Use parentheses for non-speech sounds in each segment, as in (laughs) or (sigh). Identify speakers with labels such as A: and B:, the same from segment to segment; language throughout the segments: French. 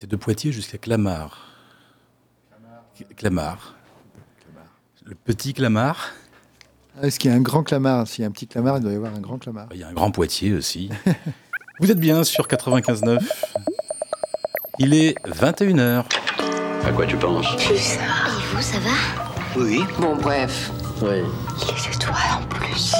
A: C'est de Poitiers jusqu'à Clamart. Clamart. Le petit Clamart.
B: Ah, Est-ce qu'il y a un grand Clamart? S'il y a un petit Clamart, il doit y avoir un grand Clamart.
A: Il y a un grand Poitiers aussi. (laughs) Vous êtes bien sur 95.9. Il est 21h.
C: À quoi tu penses?
D: Et vous, ça va?
C: Oui.
E: Bon, bref.
C: Oui.
D: Les étoiles en plus.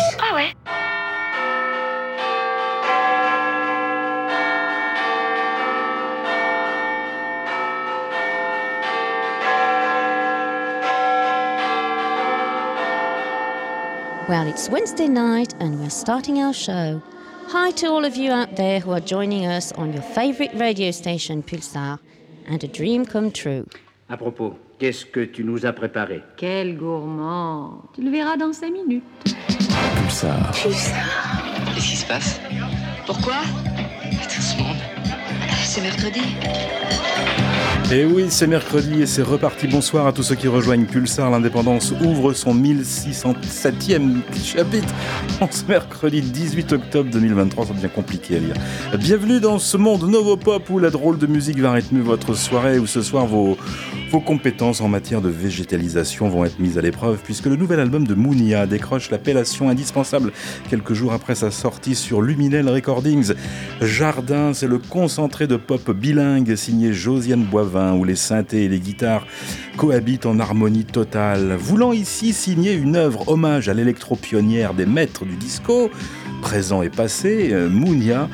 F: Well, it's Wednesday night and we're starting our show. Hi to all of you out there who are joining us on your favorite radio station Pulsar and a dream come true.
G: À propos, qu'est-ce que tu nous as préparé
H: Quel gourmand Tu le verras dans cinq minutes.
A: Pulsar.
D: Pulsar.
E: Qu'est-ce qui se passe Pourquoi Tout ce monde. C'est mercredi.
A: Et oui, c'est mercredi et c'est reparti. Bonsoir à tous ceux qui rejoignent Pulsar. L'indépendance ouvre son 1607e chapitre en ce mercredi 18 octobre 2023. Ça devient compliqué à lire. Bienvenue dans ce monde Novopop où la drôle de musique va rythmer votre soirée, où ce soir vos, vos compétences en matière de végétalisation vont être mises à l'épreuve puisque le nouvel album de Mounia décroche l'appellation indispensable quelques jours après sa sortie sur Luminel Recordings. Jardin, c'est le concentré de pop bilingue signé Josiane Boivin où les synthés et les guitares cohabitent en harmonie totale. Voulant ici signer une œuvre hommage à l'électro-pionnière des maîtres du disco, présent et passé, euh, Mounia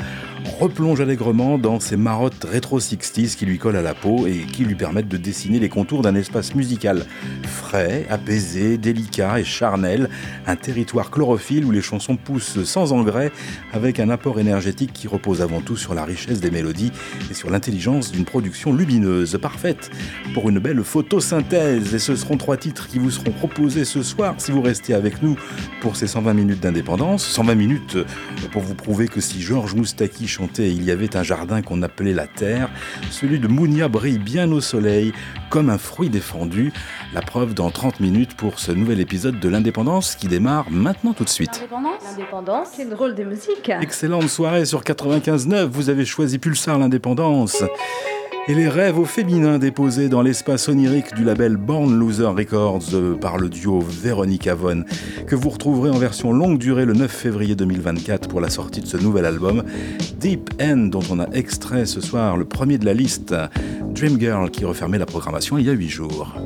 A: replonge allègrement dans ces marottes rétro 60s qui lui collent à la peau et qui lui permettent de dessiner les contours d'un espace musical frais, apaisé, délicat et charnel, un territoire chlorophylle où les chansons poussent sans engrais avec un apport énergétique qui repose avant tout sur la richesse des mélodies et sur l'intelligence d'une production lumineuse, parfaite pour une belle photosynthèse. Et ce seront trois titres qui vous seront proposés ce soir si vous restez avec nous pour ces 120 minutes d'indépendance. 120 minutes pour vous prouver que si Georges Moustaki chantait Il y avait un jardin qu'on appelait la terre, celui de Mounia brille bien au soleil comme un fruit défendu. La preuve dans 30 minutes pour ce nouvel épisode de l'indépendance qui démarre maintenant tout de suite.
H: L'indépendance L'indépendance, c'est drôle de musique.
A: Excellente soirée sur 95.9, vous avez choisi Pulsar l'indépendance. Et les rêves au féminin déposés dans l'espace onirique du label Born Loser Records euh, par le duo Véronique Avon, que vous retrouverez en version longue durée le 9 février 2024 pour la sortie de ce nouvel album, Deep End, dont on a extrait ce soir le premier de la liste, Dream Girl, qui refermait la programmation il y a 8 jours.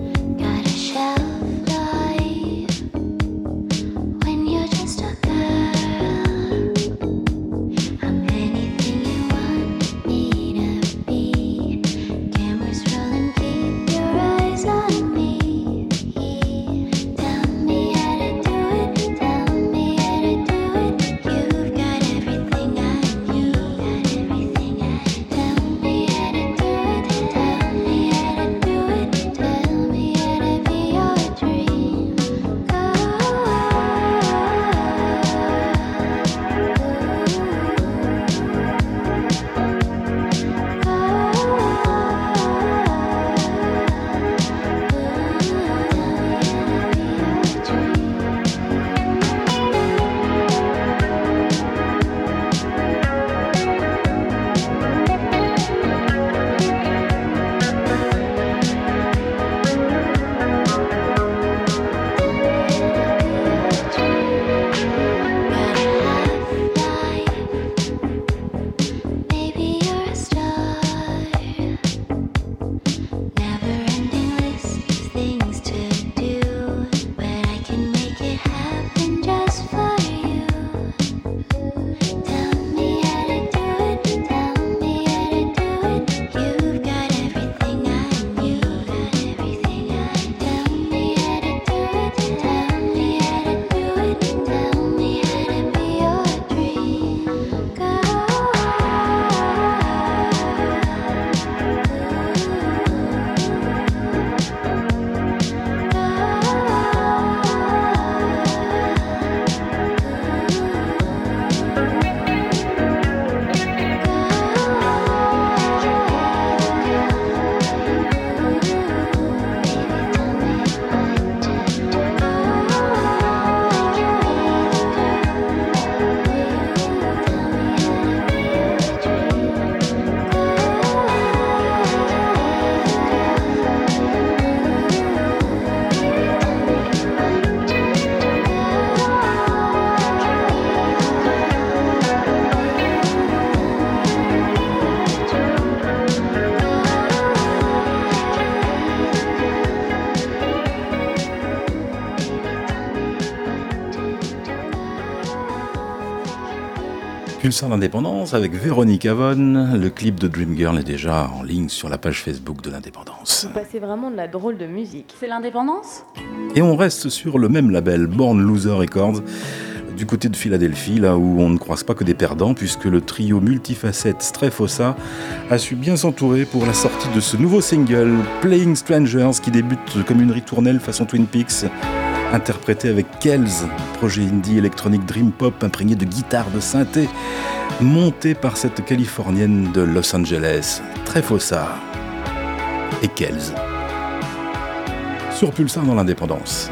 I: Pulsar l'indépendance avec Véronique Avon. Le clip de Dream Girl est déjà en ligne sur la page Facebook de l'indépendance.
J: Vous passez vraiment de la drôle de musique.
K: C'est l'indépendance?
I: Et on reste sur le même label, Born Loser Records, du côté de Philadelphie, là où on ne croise pas que des perdants, puisque le trio multifacette Strefossa a su bien s'entourer pour la sortie de ce nouveau single, Playing Strangers, qui débute comme une ritournelle façon Twin Peaks, interprété avec Kells, projet indie électronique dream pop imprégné de guitare, de synthé, monté par cette californienne de Los Angeles, Trefossa et Kells. Sur Pulsar dans l'indépendance.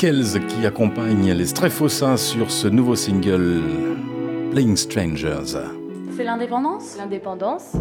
I: Kells qui accompagne les Strefossa sur ce nouveau single Playing Strangers.
K: C'est l'indépendance?
J: L'indépendance.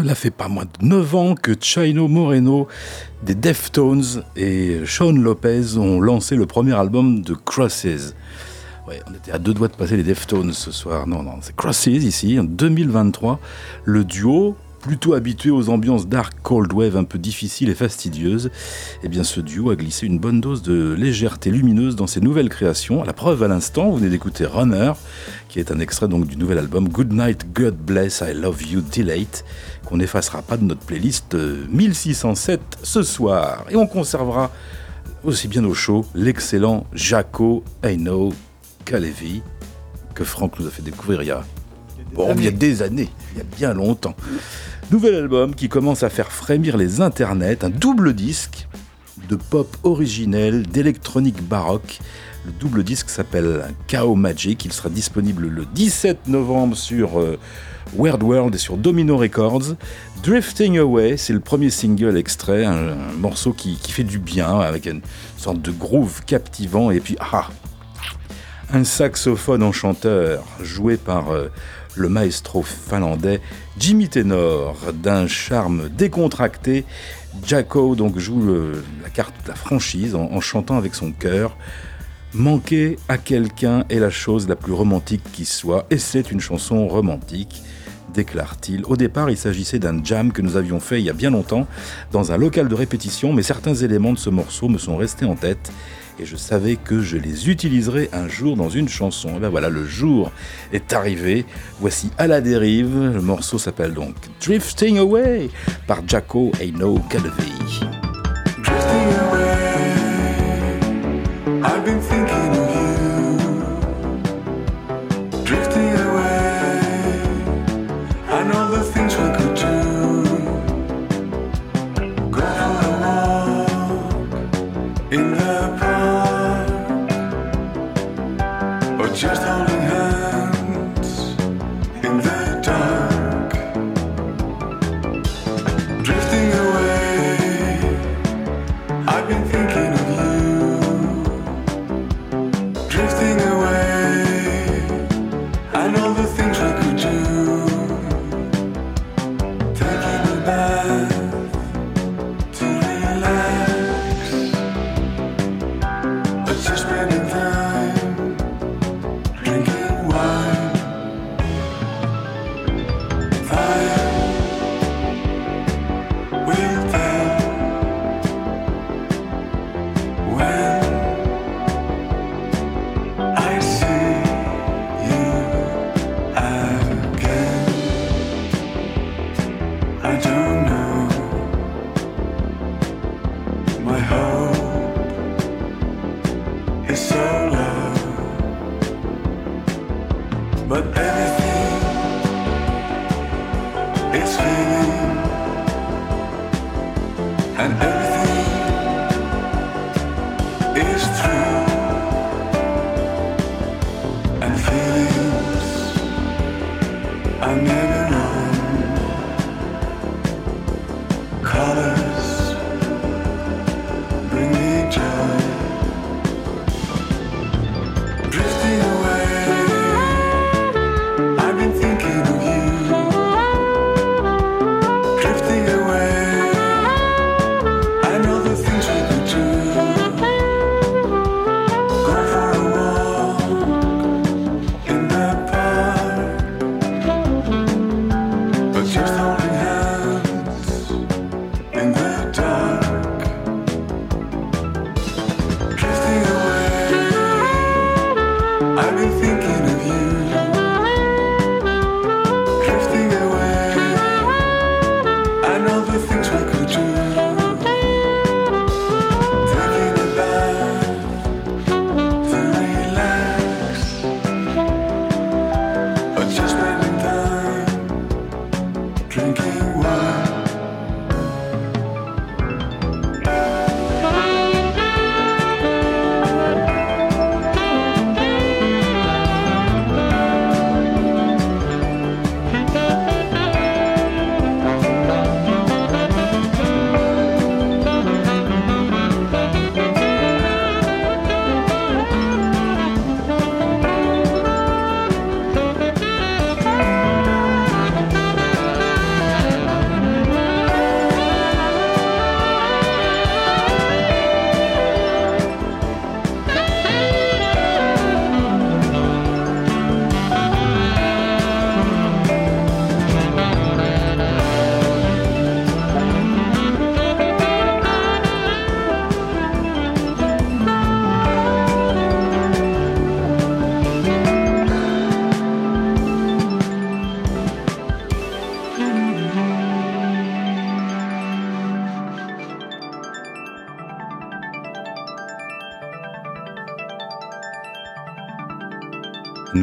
A: Cela fait pas moins de 9 ans que Chino Moreno des Deftones et Sean Lopez ont lancé le premier album de Crosses. Ouais, on était à deux doigts de passer les Deftones ce soir. Non, non, c'est Crosses ici, en 2023. Le duo, plutôt habitué aux ambiances dark cold wave un peu difficiles et fastidieuses, eh bien ce duo a glissé une bonne dose de légèreté lumineuse dans ses nouvelles créations. La preuve à l'instant, vous venez d'écouter Runner, qui est un extrait donc du nouvel album Good Night, God Bless, I Love You, Delete, qu'on n'effacera pas de notre playlist euh, 1607 ce soir. Et on conservera aussi bien au chaud l'excellent Jaco Aino Kalevi que Franck nous a fait découvrir il y a, bon, il y a des années, il y a bien longtemps. Nouvel album qui commence à faire frémir les internets, un double disque de pop originel, d'électronique baroque. Le double disque s'appelle Chaos Magic. Il sera disponible le 17 novembre sur euh, Weird World et sur Domino Records. Drifting Away, c'est le premier single extrait, un, morceau qui, qui fait du bien, avec une sorte de groove captivant. Et puis, ah, un saxophone enchanteur joué par euh, le maestro finlandais Jimmy Tenor, d'un charme décontracté. Jacko donc joue le- la carte de la franchise en, en chantant avec son cœur. Manquer à quelqu'un est la chose la plus romantique qui soit, et c'est une chanson romantique, déclare-t-il. Au départ, il s'agissait d'un jam que nous avions fait il y a bien longtemps dans un local de répétition, mais certains éléments de ce morceau me sont restés en tête et je savais que je les utiliserais un jour dans une chanson. Et ben voilà, le jour est arrivé. Voici à la dérive. Le morceau s'appelle donc Drifting Away par Jacko Aino Calvi.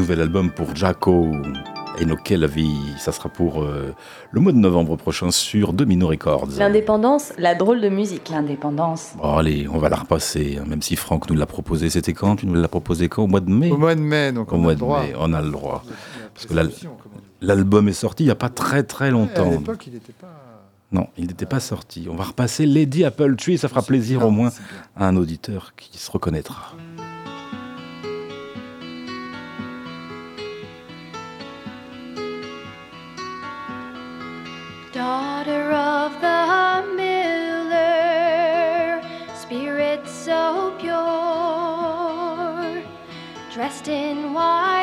A: Nouvel album pour Jaco. Enoke la vie, ça sera pour euh, le mois de novembre prochain sur Domino Records.
H: L'indépendance, la drôle de musique.
L: L'indépendance.
A: Bon, allez, on va la repasser, hein, même si Franck nous l'a proposé. C'était quand? Tu nous l'as proposé quand? Au mois de mai?
B: Au mois de mai, donc
A: Au
B: on a
A: mois
B: le
A: de
B: droit.
A: mai, on a le droit. Parce que la- l'album est sorti il n'y a pas très très
B: À
A: longtemps.
B: l'époque, il n'était pas.
A: Non, il n'était pas sorti. On va repasser Lady Apple Tree, ça fera plaisir au moins à un auditeur qui se reconnaîtra.
D: In white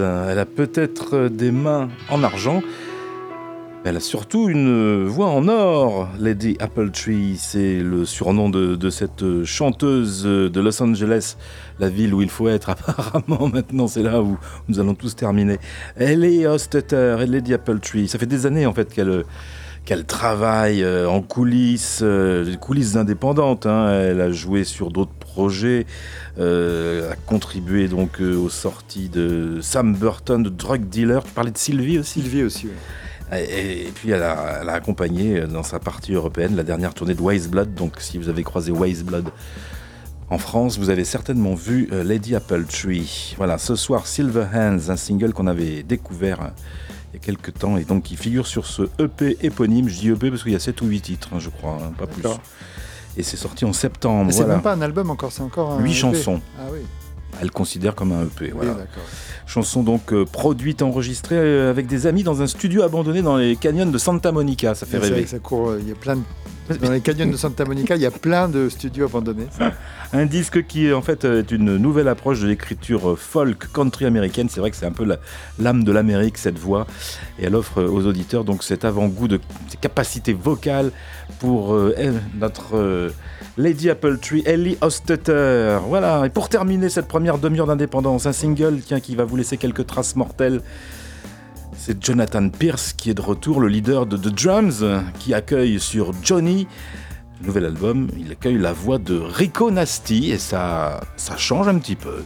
A: Elle a peut-être des mains en argent, mais elle a surtout une voix en or. Lady Appletree, c'est le surnom de, cette chanteuse de Los Angeles, la ville où il faut être (laughs) apparemment maintenant, c'est là où nous allons tous terminer. Elle est Hostetter et Lady Appletree, ça fait des années en fait qu'elle qu'elle travaille euh, en coulisses, euh, coulisses indépendantes. hein. Elle a joué sur d'autres projets, euh, a contribué donc aux sorties de Sam Burton, de Drug Dealer. Tu parlais de Sylvie aussi?
B: Sylvie aussi, ouais.
A: et, puis elle a, elle a accompagné dans sa partie européenne la dernière tournée de Wise Blood. Donc si vous avez croisé Wise Blood en France, vous avez certainement vu Lady Appletree. Voilà, ce soir Silver Hands, un single qu'on avait découvert il y a quelques temps et donc qui figure sur ce EP éponyme. Je dis EP parce qu'il y a 7 ou 8 titres, hein, je crois, hein, pas plus. Et c'est sorti en septembre.
B: C'est
A: Voilà.
B: même pas un album encore, c'est encore un.
A: Huit
B: EP.
A: chansons.
B: Ah oui,
A: Elle considère comme un EP. Voilà. Chanson donc euh, produite, enregistrée euh, avec des amis dans un studio abandonné dans les canyons de Santa Monica. Ça fait
B: vrai
A: rêver.
B: que ça court, euh, il y a plein de. Dans les canyons de Santa Monica, il y a plein de studios abandonnés. (laughs)
A: Un disque qui en fait est une nouvelle approche de l'écriture euh, folk country américaine. C'est vrai que c'est un peu la- l'âme de l'Amérique cette voix et elle offre aux auditeurs donc cet avant-goût de ses capacités vocales pour euh, elle, notre Lady Appletree, Ellie Hostetter. Voilà. Et pour terminer cette première demi-heure d'indépendance, un single tiens, qui va vous laisser quelques traces mortelles. C'est Jonathan Pierce qui est de retour, le leader de The Drums, qui accueille sur Johnny nouvel album, il accueille la voix de Rico Nasty et ça change un petit peu.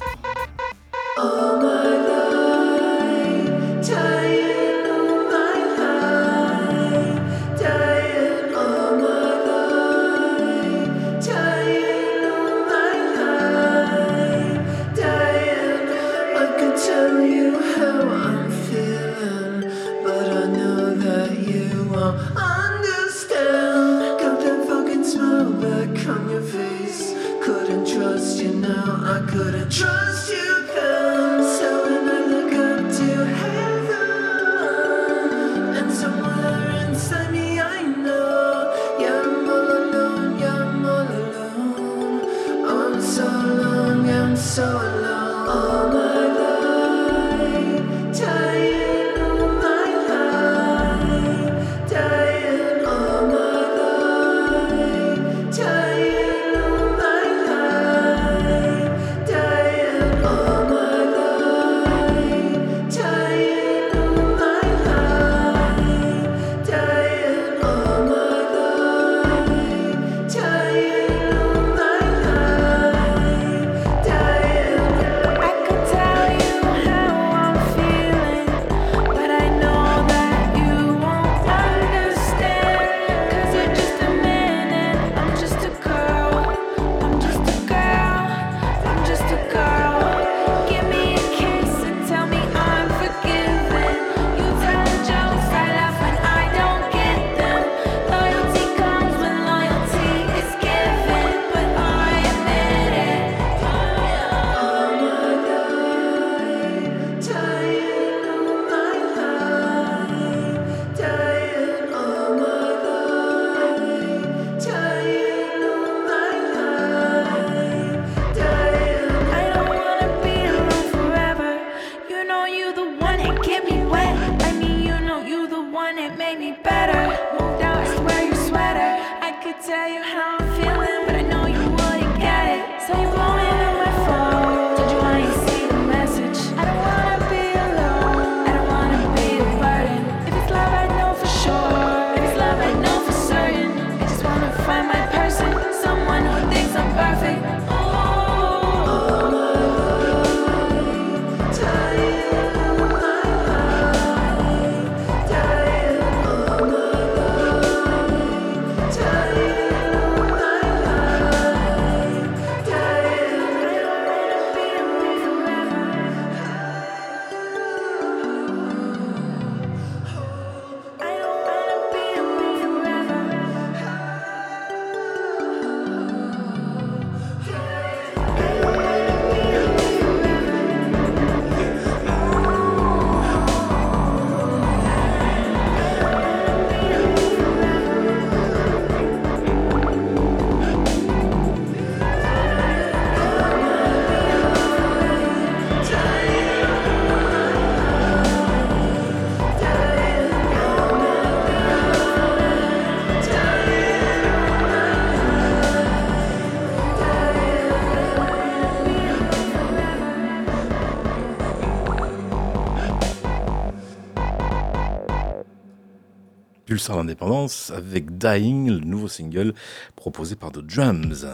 A: L'indépendance avec Dying, le nouveau single proposé par The Drums.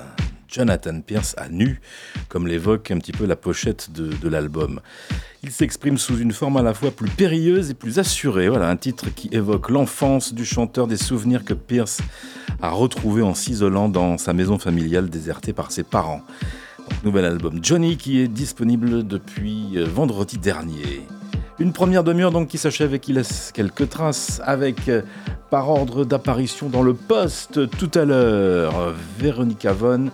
A: Jonathan Pierce à nu, comme l'évoque un petit peu la pochette de, de l'album. Il s'exprime sous une forme à la fois plus périlleuse et plus assurée. Voilà un titre qui évoque l'enfance du chanteur, des souvenirs que Pierce a retrouvés en s'isolant dans sa maison familiale désertée par ses parents. Donc, nouvel album Johnny qui est disponible depuis euh, vendredi dernier. Une première demi-heure donc qui s'achève et qui laisse quelques traces avec, euh, par ordre d'apparition dans le poste tout à l'heure, Véronica Von,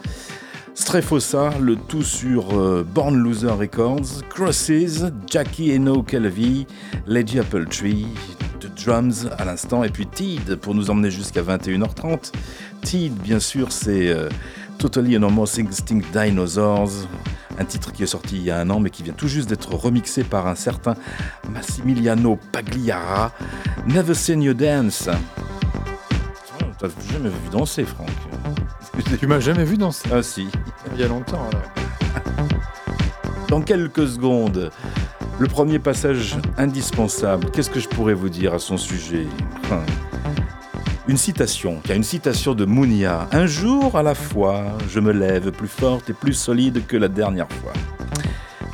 A: Strefosa, le tout sur euh, Born Loser Records, Crosses, Jackie Eno Calvi, Lady Apple Tree, The Drums à l'instant, et puis Teed pour nous emmener jusqu'à 21h30. Teed, bien sûr, c'est euh, Totally Enormous Instinct Dinosaurs, un titre qui est sorti il y a un an mais qui vient tout juste d'être remixé par un certain Massimiliano Pagliara. Never Seen You Dance. Oh, T'as jamais vu danser, Franck (laughs)
B: Tu m'as jamais vu danser
A: Ah si.
B: il y a longtemps. alors. (laughs)
A: Dans quelques secondes, le premier passage indispensable. Qu'est-ce que je pourrais vous dire à son sujet? Enfin, Une citation, car une citation de Mounia. Un jour à la fois, je me lève plus forte et plus solide que la dernière fois.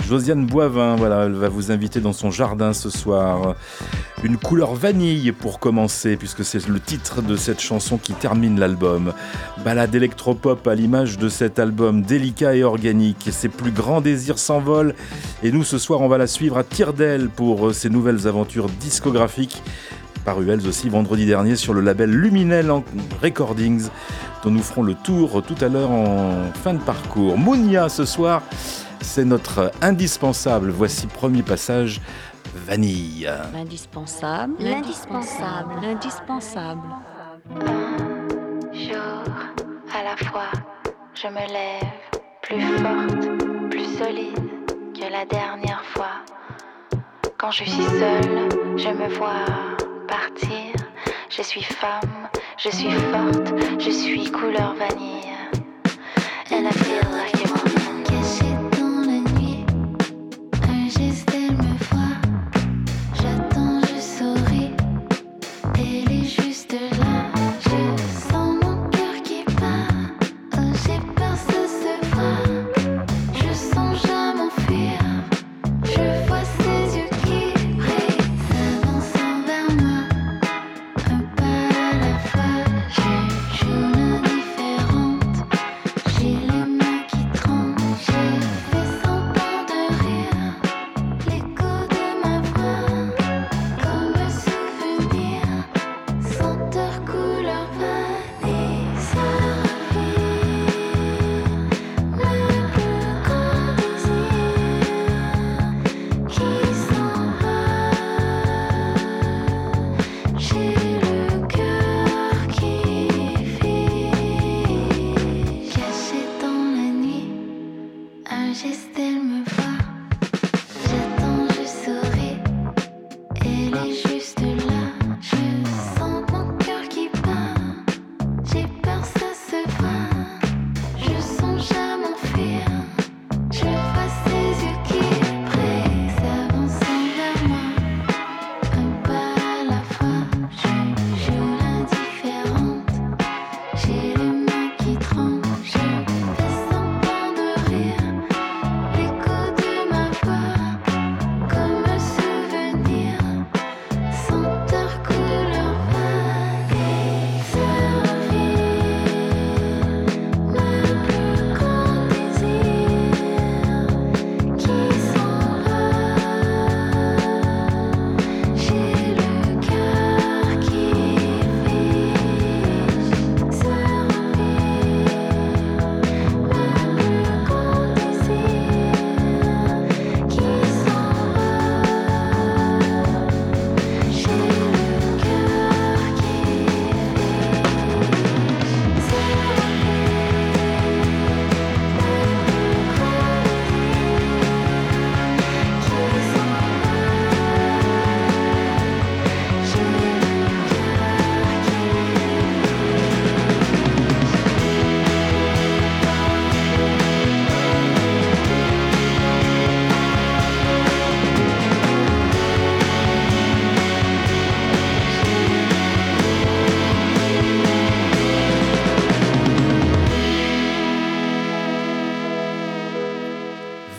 A: Josiane Boivin, voilà, elle va vous inviter dans son jardin ce soir. Une couleur vanille pour commencer, puisque c'est le titre de cette chanson qui termine l'album. Balade électropop à l'image de cet album délicat et organique. Ses plus grands désirs s'envolent, et nous ce soir on va la suivre à tire d'aile pour euh, ses nouvelles aventures discographiques paru elles aussi vendredi dernier sur le label Luminel en Recordings, dont nous ferons le tour tout à l'heure en fin de parcours. Mounia ce soir, c'est notre indispensable. Voici premier passage, Vanille.
F: L'indispensable. L'indispensable. L'indispensable.
I: jour à la fois, je me lève plus forte, plus solide que la dernière fois. Quand je suis seule, je me vois Je suis femme, je suis forte, je suis couleur vanille.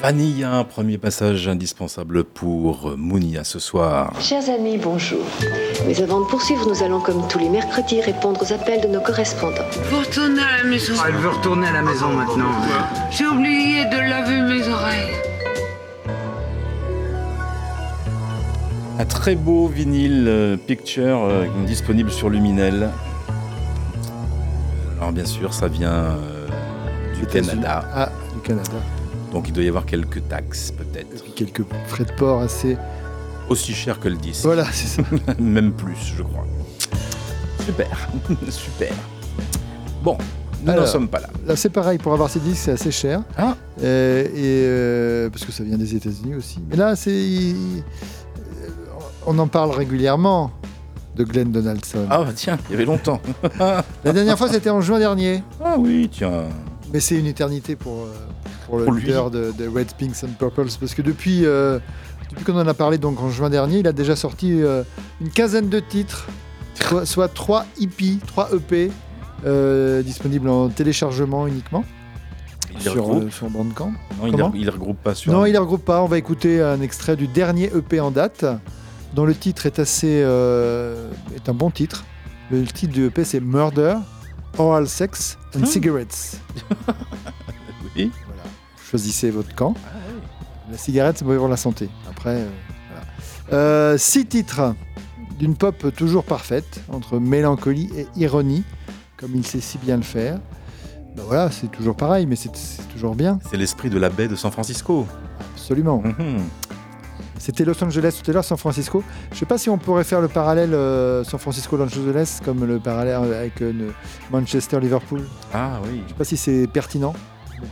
A: Vanilla, un premier passage indispensable pour Mounia ce soir.
L: Chers amis, bonjour. Mais avant de poursuivre, nous allons, comme tous les mercredis, répondre aux appels de nos correspondants.
E: Faut retourner à la maison.
G: Elle veut retourner à la maison maintenant.
E: J'ai oublié de laver mes oreilles.
A: Un très beau vinyle euh, picture euh, disponible sur Luminel. Alors bien sûr, ça vient euh, du. Canada,
B: Ah, du Canada.
A: Donc il doit y avoir quelques taxes peut-être.
B: quelques frais de port assez.
A: Aussi cher que le disque.
B: Voilà, c'est ça. (laughs)
A: Même plus, je crois. Super, (laughs) super. Bon, nous n'en sommes pas là.
B: Là, c'est pareil, pour avoir ces disques, c'est assez cher.
A: Ah.
B: Euh, et, euh, parce que ça vient des États-Unis aussi. Mais là, c'est. On en parle régulièrement de Glenn Donaldson.
A: Ah bah tiens, il y avait longtemps. (laughs)
B: La dernière fois, c'était en juin dernier.
A: Ah oui, tiens.
B: Mais c'est une éternité pour, euh, pour le
A: Pour
B: leader de, de Red, Pinks and Purples. Parce que depuis, euh, depuis qu'on en a parlé donc en juin dernier, il a déjà sorti euh, une quinzaine de titres, soit, soit 3 EP, 3 EP, euh, disponibles en téléchargement uniquement
A: Il
B: sur,
A: regroupe.
B: euh, sur Bandcamp.
A: non, il
B: comment
A: les, il les regroupe pas sur.
B: Non, il ne regroupe pas. On va écouter un extrait du dernier EP en date, dont le titre est assez est un bon titre. Le titre du EP c'est Murder, Oral Sex and
A: Hmm.
B: Cigarettes. (laughs)
A: Oui.
B: Choisissez votre camp. La cigarette, c'est bon pour la santé. Après, euh, voilà. Euh, six titres d'une pop toujours parfaite, entre mélancolie et ironie, comme il sait si bien le faire. Ben voilà, c'est toujours pareil, mais c'est toujours bien,
A: C'est l'esprit de la baie de San Francisco.
B: absolument.
A: Mhm.
B: C'était Los Angeles tout à l'heure, San Francisco. Je ne sais pas si on pourrait faire le parallèle euh, San Francisco-Los Angeles comme le parallèle avec euh, Manchester-Liverpool.
A: Ah oui.
B: Je ne sais pas si c'est pertinent.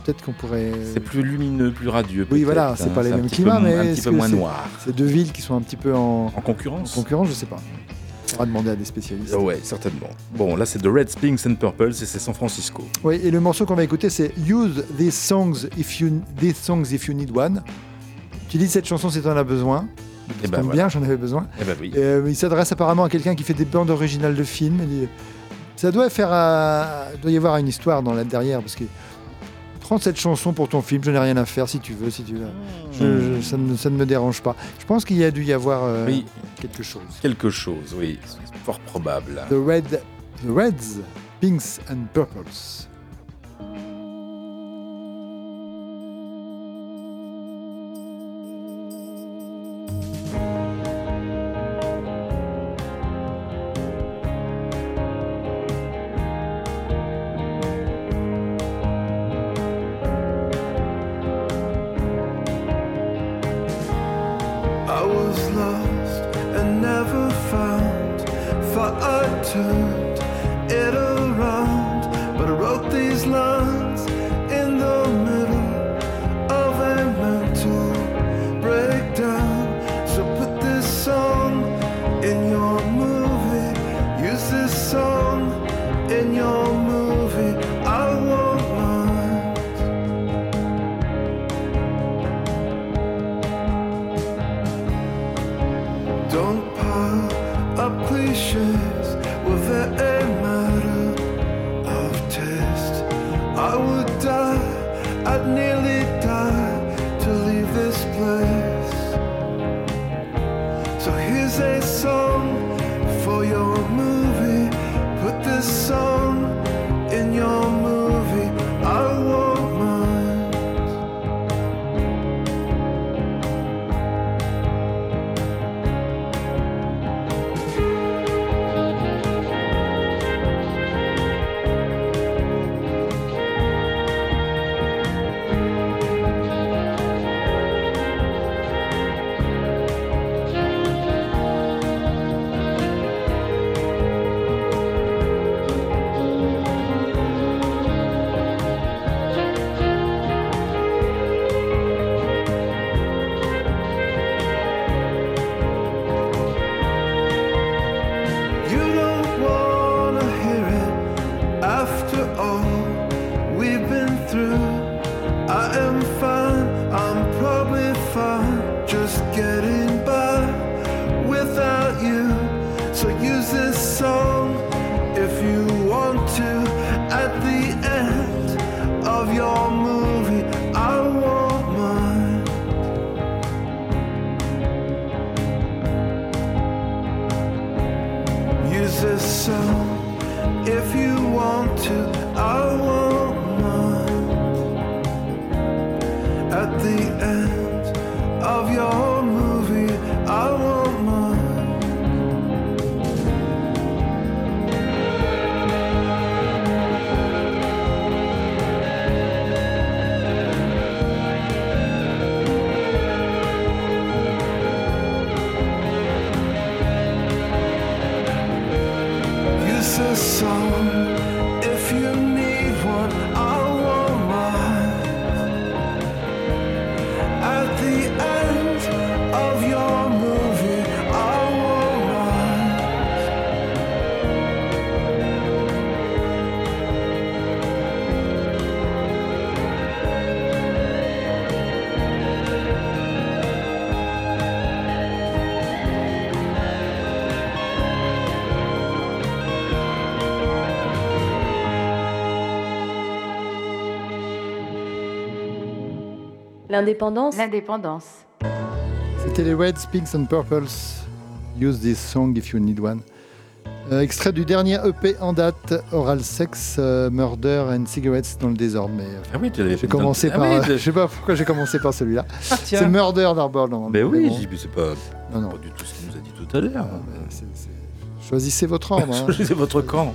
B: Peut-être qu'on pourrait.
A: C'est plus lumineux, plus radieux.
B: Oui, voilà, c'est
A: hein.
B: pas les mêmes climats, mais
A: un petit peu moins noir.
B: C'est deux villes qui sont un petit peu en,
A: En
B: en
A: concurrence.
B: concurrence, je sais pas. On pourra demander à des spécialistes.
A: Ah ouais, certainement. Bon, là c'est The Red Pinks and Purples et c'est San Francisco.
B: Oui, et le morceau qu'on va écouter, c'est Use these songs if you these songs if you need one. Utilise cette chanson si tu en as besoin.
A: Eh
B: Ça
A: ben
B: tombe bien, j'en avais besoin.
A: Eh ben oui.
B: Et, euh, il s'adresse apparemment à quelqu'un qui fait des bandes originales de films. Il dit, ça doit faire, euh, doit y avoir une histoire dans la derrière parce que prends cette chanson pour ton film. Je n'ai rien à faire si tu veux, si tu veux. Je- je- ça, ne, ça ne me dérange pas. Je pense qu'il y a dû y avoir euh,
A: Oui.
B: quelque chose.
A: Quelque chose, oui. Fort probable.
B: The Red, the Reds, Pinks and Purples.
H: L'indépendance
M: L'indépendance.
B: C'était les Reds, Pinks and Purples. Use this song if you need one. Euh, extrait du dernier EP en date, Oral Sex, euh, Murder and Cigarettes dans le désordre. Mais euh,
A: Ah oui, tu l'avais
B: j'ai commencé
A: Ah
B: par.
A: oui,
B: euh, je sais pas pourquoi j'ai commencé par celui-là. (laughs)
A: Ah.
B: C'est Murder d'Arbor dans
A: Ben oui,
B: mais bon.
A: mais c'est pas,
B: Non, non.
A: pas du tout ce qu'il nous a dit tout à l'heure.
B: Ah, mais Choisissez votre (laughs) ordre. hein.
A: C'est votre camp.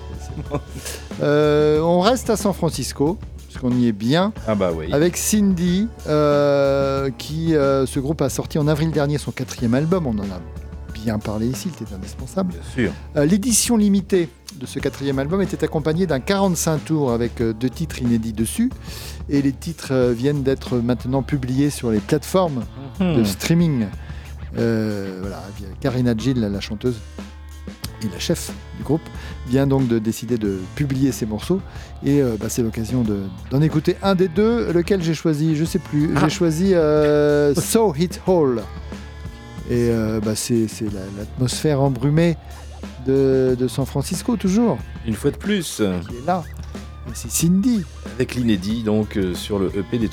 B: Euh, on reste à San Francisco, qu'on y est bien,
A: Ah bah oui.
B: avec Cindy, euh, qui, euh, ce groupe a sorti en avril dernier son quatrième album. On en a bien parlé ici, il était indispensable.
A: Bien sûr.
B: Euh, L'édition limitée de ce quatrième album était accompagnée d'un 45 tours avec deux titres inédits dessus. Et les titres viennent d'être maintenant publiés sur les plateformes de
A: Hmm.
B: streaming. Voilà, via Karina Gill, la chanteuse et la chef du groupe, vient donc de décider de publier ces morceaux. Et euh, bah, c'est l'occasion de- d'en écouter un des deux, lequel j'ai choisi, je sais plus.
A: Ah.
B: J'ai choisi euh, (laughs) So Hit Hall. Et euh, bah, c'est c'est la- l'atmosphère embrumée de, de San Francisco, toujours,
A: Une fois de plus,
B: qui est là. Et c'est Cindy.
A: avec l'inédit donc euh, sur le EP des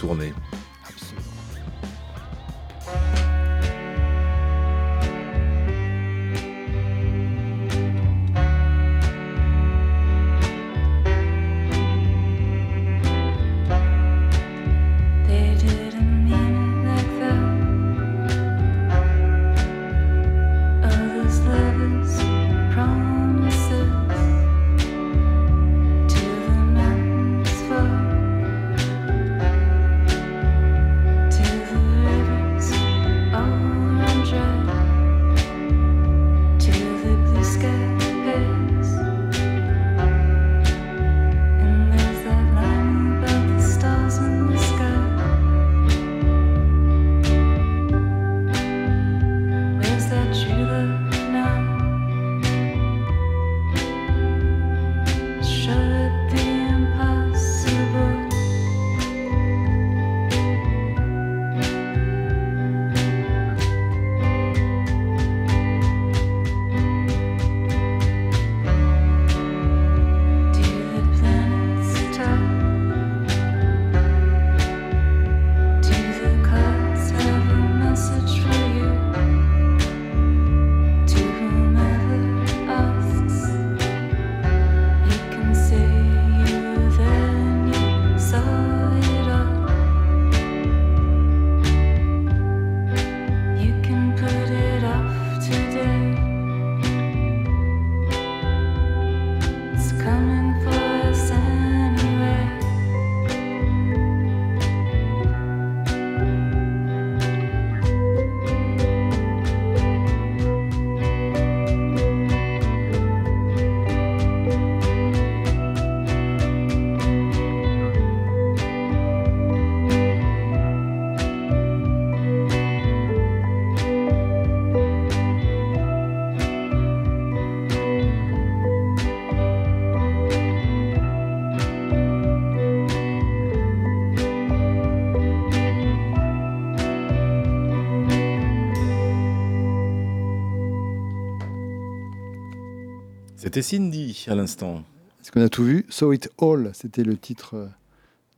A: C'était Cindy à l'instant.
B: Est-ce qu'on a tout vu? So It All, c'était le titre euh,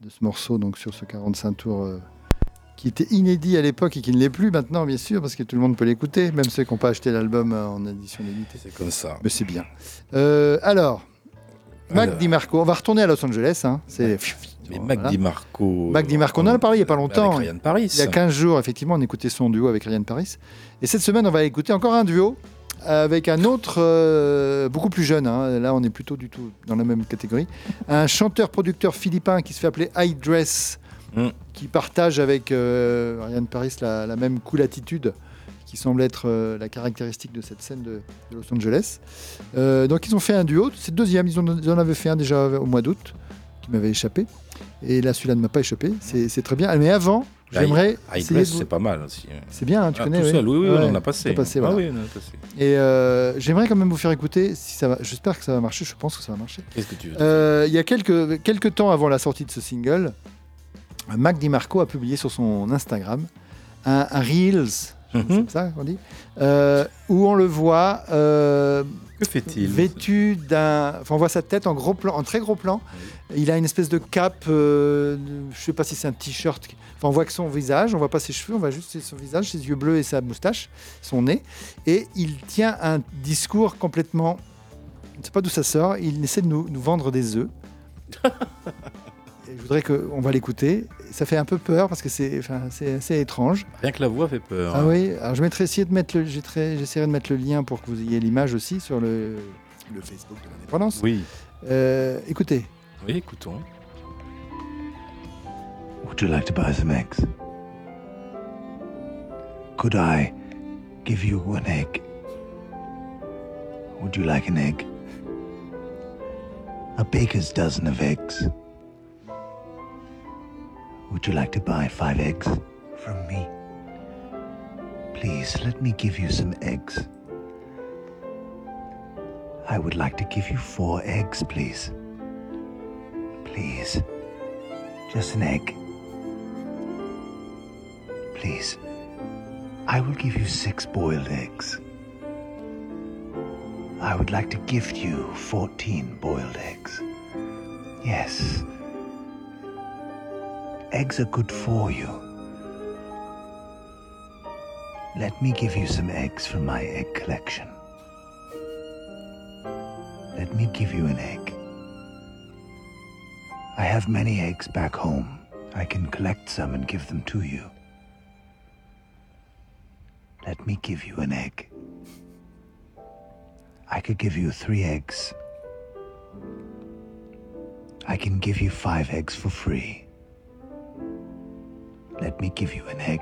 B: de ce morceau, donc sur ce 45 tours euh, qui était inédit à l'époque et qui ne l'est plus maintenant, bien sûr, parce que tout le monde peut l'écouter, même ceux qui n'ont pas acheté l'album euh, en édition limitée.
A: C'est comme ça.
B: Mais c'est bien. Euh, alors, Mac
A: Alors.
B: DiMarco, on va retourner à Los Angeles. Hein, c'est
A: Mais
B: Voilà.
A: Mac DiMarco.
B: Mac DiMarco, on en a parlé il n'y a pas longtemps.
A: Avec Ryan Paris.
B: Il y a 15 jours, effectivement, on écoutait son duo avec Ryan Paris. Et cette semaine, on va écouter encore un duo avec un autre euh, beaucoup plus jeune. hein. Là, on est plutôt du tout dans la même catégorie. Un chanteur-producteur philippin qui se fait appeler High Dress,
A: Mm.
B: qui partage avec euh, Ryan Paris la, la même cool attitude qui semble être euh, la caractéristique de cette scène de, de Los Angeles. Euh, donc ils ont fait un duo, c'est le deuxième, ils en, ils en avaient fait un déjà au mois d'août, qui m'avait échappé. Et là, celui-là ne m'a pas échappé, c'est très bien. Mais avant, j'aimerais...
A: High c'est pas mal aussi.
B: C'est bien, hein, tu
A: Ah,
B: connais
A: tout
B: oui.
A: seul, oui, oui,
B: Ouais,
A: on a passé.
B: passé,
A: Ah
B: voilà.
A: oui, on en a passé.
B: Et euh, j'aimerais quand même vous faire écouter, si ça va, j'espère que ça va marcher, je pense que ça va marcher.
A: Qu'est-ce que tu veux
B: Euh, il y a quelques, quelques temps avant la sortie de ce single, Mac DiMarco a publié sur son Instagram un, un Reels,
A: Mhm.
B: c'est comme ça qu'on dit, euh, où on le voit euh,
A: Que fait-il
B: vêtu d'un. Enfin, on voit sa tête en gros plan, en très gros plan. Il a une espèce de cape. euh, je sais pas si c'est un t-shirt. Enfin, on voit que son visage, on voit pas ses cheveux, on voit juste son visage, ses yeux bleus et sa moustache, son nez. Et il tient un discours complètement. Je ne sais pas d'où ça sort. Il essaie de nous, nous vendre des œufs. (laughs) Je voudrais qu'on va l'écouter. Ça fait un peu peur parce que c'est enfin, assez étrange.
A: Rien que la voix fait peur.
B: Ah oui, alors je mettrai essayer de mettre le, j'essaierai j'essaierai de mettre le lien pour que vous ayez l'image aussi sur le, le Facebook de l'indépendance.
A: Oui.
B: Euh, écoutez,
A: Oui, écoutons.
M: Would you like to buy some eggs? Could I give you an egg? Would you like an egg? A baker's dozen of eggs. Would you like to buy five eggs from me? Please let me give you some eggs. I would like to give you four eggs, please. Please. Just an egg. Please. I will give you six boiled eggs. I would like to gift you 14 boiled eggs. Yes. Eggs are good for you. Let me give you some eggs from my egg collection. Let me give you an egg. I have many eggs back home. I can collect some and give them to you. Let me give you an egg. I could give you three eggs. I can give you five eggs for free. Let me give you an egg.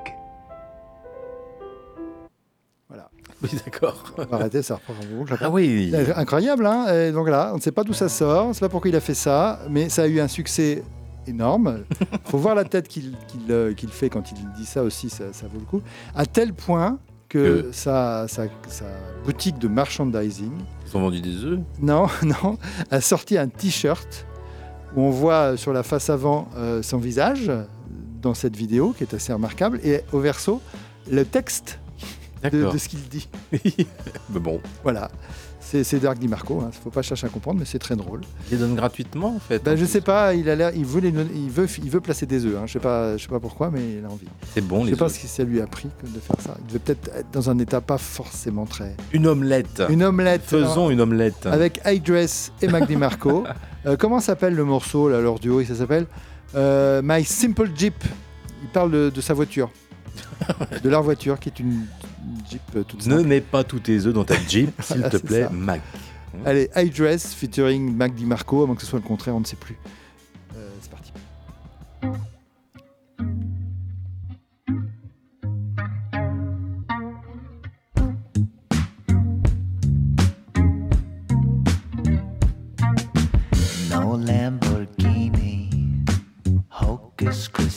B: voilà. (laughs)
A: Oui, d'accord.
B: On va arrêter, ça reprend en boucle.
A: Ah oui.
B: Incroyable, hein Et Donc là, on ne sait pas d'où ça sort, on ne sait pas pourquoi il a fait ça, mais ça a eu un succès énorme. (laughs) faut voir la tête qu'il euh, qu'il fait quand il dit ça aussi, ça, ça vaut le coup. À tel point que
A: Que-
B: sa, sa- sa boutique de merchandising
A: Ils ont vendu des œufs?
B: Non, (laughs) non, a sorti un t-shirt où on voit sur la face avant euh, son visage dans cette vidéo qui est assez remarquable et au verso le texte de, ce qu'il dit. (laughs)
A: Mais bon,
B: Voilà, c'est Dark Di Marco, il ne faut pas chercher à comprendre, mais c'est très drôle.
A: il les donne gratuitement en fait.
B: Ben, je sais pas, il a l'air, il veut, les il veut, il veut placer des œufs. Hein. Je sais pas, je sais pas pourquoi, mais il a envie.
A: C'est bon
B: je
A: les
B: sais pas ce que ça lui a pris de faire ça. Il devait peut-être être dans un état pas forcément très.
A: Une omelette.
B: Une omelette.
A: Faisons une omelette.
B: avec iDress et Mac DiMarco. (laughs) Euh, comment s'appelle le morceau, là, leur duo Ça s'appelle euh, My Simple Jeep. Il parle de, de sa voiture, (laughs) de leur voiture, qui est une Jeep euh, toute
A: Ne
B: simple.
A: mets pas tous tes œufs dans ta Jeep, (laughs) s'il
B: Voilà,
A: te plaît,
B: ça.
A: Mac.
B: Allez, iDress featuring Mac DiMarco, à moins que ce soit le contraire, on ne sait plus. is.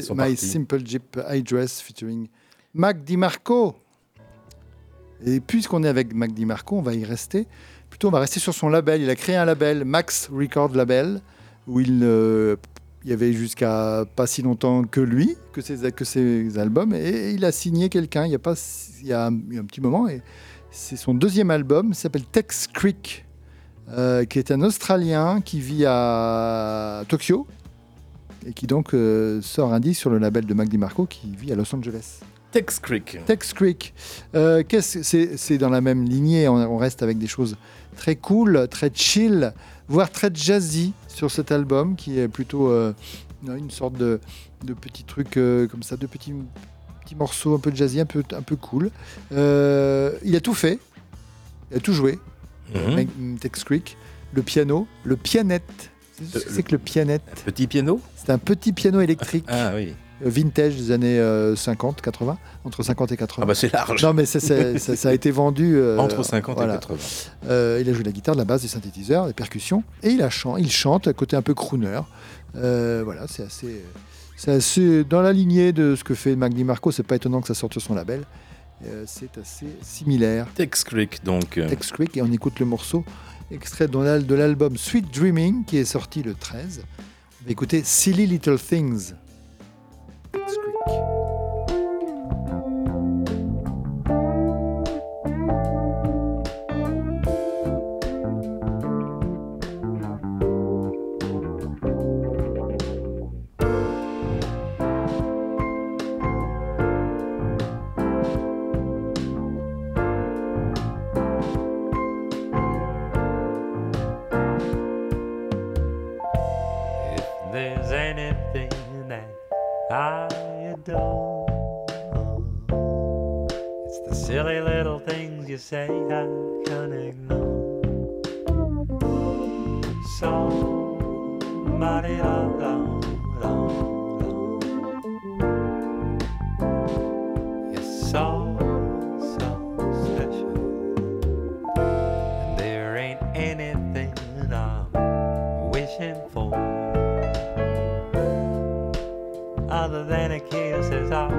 B: C'était My
A: partis.
B: Simple Jeep I Dress featuring Mac DiMarco. Et puisqu'on est avec Mac DiMarco, on va y rester. Plutôt, on va rester sur son label. Il a créé un label, Max Record Label, où il, euh, il y avait jusqu'à pas si longtemps que lui, que ses, que ses albums. Et il a signé quelqu'un il y a, pas, il y a un, il y a un petit moment. Et c'est son deuxième album, il s'appelle Tex Creek, euh, qui est un Australien qui vit à Tokyo et qui donc euh, sort un disque sur le label de Mac DiMarco qui vit à Los Angeles.
A: Tex Creek.
B: Tex Creek, euh, c'est dans la même lignée, on, on reste avec des choses très cool, très chill, voire très jazzy sur cet album qui est plutôt euh, une sorte de, de petit truc comme ça, de petits, petits morceaux un peu jazzy, un peu, un peu cool. Il a tout fait, il a tout joué, mm, Tex Creek, le piano, le pianette. C'est ce que le pianette
A: Petit piano
B: C'est un petit piano électrique
A: Ah oui.
B: euh, vintage des années euh, 50, 80, entre 50 et 80.
A: Ah bah c'est large.
B: Non, mais ça, ça- ça- ça a été vendu. euh,
A: Entre 50
B: voilà.
A: et 80.
B: Euh, il a joué la guitare, la basse, des synthétiseurs, des percussions, et il, a chan- il chante à côté un peu crooner. Euh, voilà, c'est assez, assez dans la lignée de ce que fait Mac DiMarco. C'est pas étonnant que ça sorte sur son label. Euh, c'est assez similaire.
A: Tex Creek, donc. euh,
B: Tex Creek, et on écoute le morceau extrait de l'al- de l'album Sweet Dreaming qui est sorti le 13. On va écouter Silly Little Things.
C: I adore, it's the silly little things you say I can't ignore. Somebody long, long, long, long. Other than a kiss is I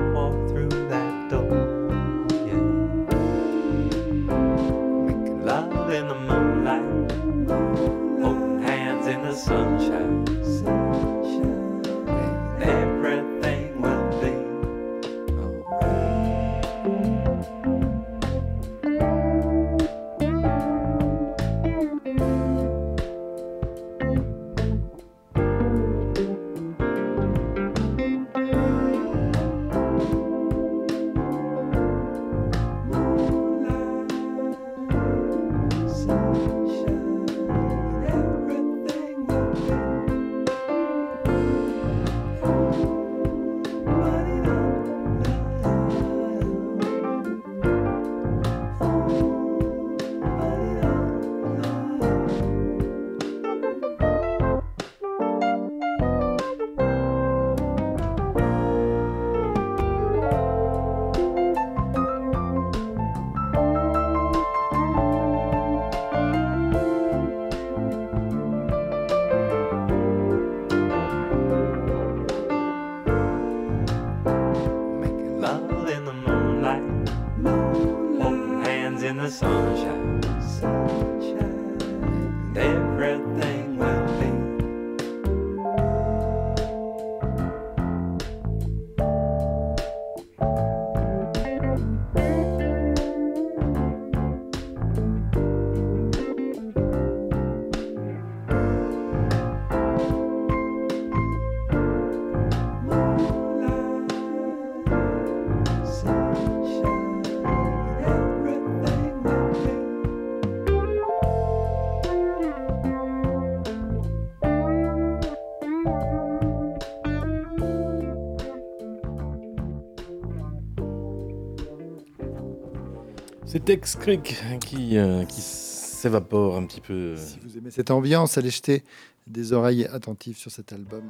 A: Tex Creek qui, euh, qui s'évapore un petit peu.
B: Si vous aimez cette ambiance, allez jeter des oreilles attentives sur cet album.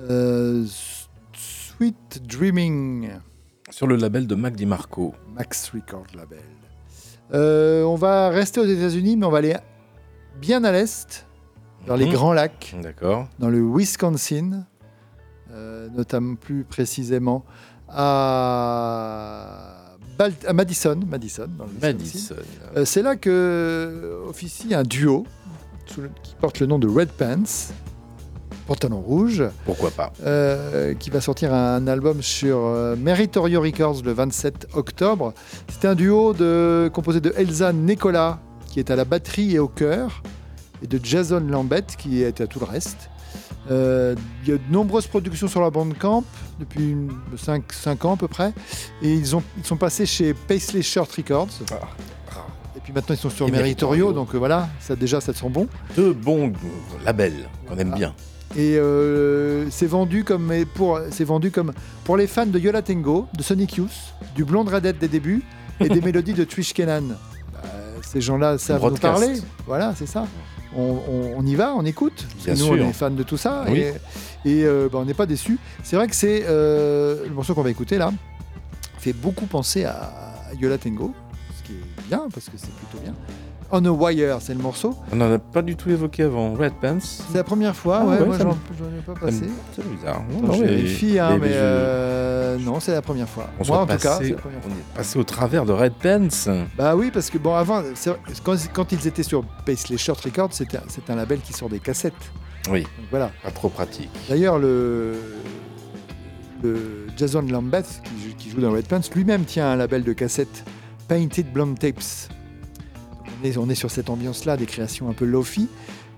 B: Euh, Sweet Dreaming,
A: Sur le label de Mac DiMarco.
B: Max Record Label. Euh, on va rester aux États-Unis, mais on va aller bien à l'est, vers les
A: Mhm.
B: Grands Lacs,
A: D'accord.
B: dans le Wisconsin, notamment plus précisément à, Bal- à Madison, Madison. Euh, c'est là que officie un duo le- qui porte le nom de Red Pants, pantalon rouge,
A: Pourquoi pas
B: euh, qui va sortir un album sur euh, Meritorio Records le 27 octobre. C'est un duo de, composé de Elsa Nicola, qui est à la batterie et au chœur, et de Jason Lambeth, qui est à tout le reste. Euh, Il y a de nombreuses productions sur la Bandcamp depuis 5, ans à peu près. Et ils, ont, ils sont passés chez Paisley Shirt Records. Et puis maintenant ils sont sur Meritorio,
A: Meritorio.
B: donc euh, voilà, ça déjà ça sent bon.
A: Deux bons labels qu'on aime bien.
B: Et euh, c'est vendu comme pour c'est vendu comme pour les fans de Yola Tango, de Sonic Youth, du Blonde Redette des débuts et des (laughs) mélodies de Trish Kennan. Bah, ces gens-là savent nous parler. Voilà, c'est ça. On, on- on y va, on écoute.
A: Bien
B: nous,
A: sûr.
B: on est fans de tout ça
A: Oui.
B: et, et, euh, bah, on n'est pas déçus. C'est vrai que c'est euh, le morceau qu'on va écouter là fait beaucoup penser à, à Yola Tango, ce qui est bien parce que c'est plutôt bien. On a Wire, c'est le morceau.
A: On n'en a pas du tout évoqué avant. Red Pants.
B: C'est la première fois,
A: Ah
B: ouais,
A: ouais,
B: moi j'en ai pas passé.
A: C'est bizarre. Non,
B: je vérifie, hein,
A: mais-
B: mais,
A: mais je-
B: euh, non, c'est la première fois.
A: On,
B: Moi, en tout cas, c'est la première
A: on
B: fois.
A: est passé au travers de Red Pants.
B: Bah oui, parce que bon, avant, quand, quand ils étaient sur Paisley Short Records, c'était un label qui sort des cassettes.
A: Oui,
B: Donc voilà.
A: pas trop pratique.
B: D'ailleurs, le, le Jason Lambeth, qui, joue- qui joue dans Red Pants, lui-même tient un label de cassettes Painted Blonde Tapes. On, est, on est sur cette ambiance-là, des créations un peu lofi,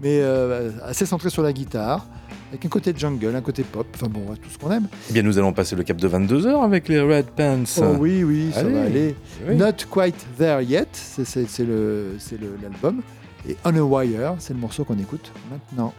B: mais euh, assez centré sur la guitare, avec un côté jungle, un côté pop, enfin bon, tout ce qu'on aime.
A: Eh bien, nous allons passer le cap de 22 heures avec les Red Pants.
B: Oh oui, oui, ça
A: Allez.
B: va aller.
A: Oui.
B: Not Quite There Yet, c'est- l'album. Et On a Wire, c'est le morceau qu'on écoute maintenant.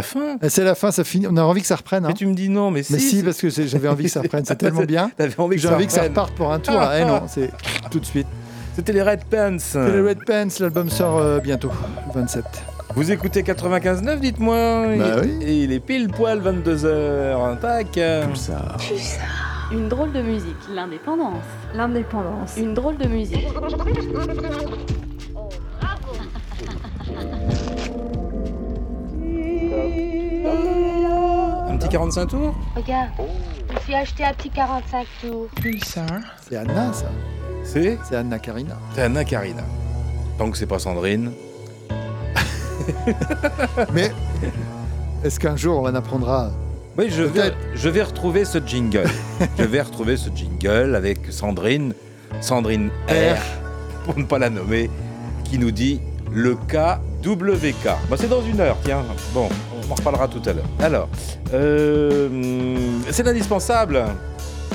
A: La fin.
B: Et C'est la fin, ça finit. On a envie que ça reprenne. hein.
A: Mais tu me dis non, mais si.
B: Mais si, parce que j'avais envie que ça reprenne. C'est (laughs) tellement bien.
A: T'avais envie que ça
B: envie que ça
A: reprenne.
B: reparte pour un tour. Eh non, (laughs) c'est tout de suite.
A: C'était les Red Pants.
B: C'est les Red Pants, l'album sort euh, bientôt, le 27.
A: Vous écoutez 95.9, dites-moi.
B: Bah
A: Et-
B: oui.
A: Et il est pile poil 22h. Tac.
I: Pulsar.
E: Pulsar.
H: Une drôle de musique.
I: L'indépendance.
H: L'indépendance. Une drôle de musique.
A: 45 tours
N: Regarde, je me suis acheté un petit 45 tours.
A: Pulsar.
B: C'est Anna, ça.
A: C'est
B: C'est Anna Karina.
A: C'est Anna Karina. Tant que c'est pas Sandrine. (laughs)
B: Mais est-ce qu'un jour on en apprendra
A: Oui, je vais,
B: Peut-être.
A: je vais retrouver ce jingle. (laughs) je vais retrouver ce jingle avec Sandrine, Sandrine R, pour ne pas la nommer, qui nous dit le KWK. Bah, c'est dans une heure, tiens. Bon, on en reparlera tout à l'heure. Alors, euh, c'est l'indispensable.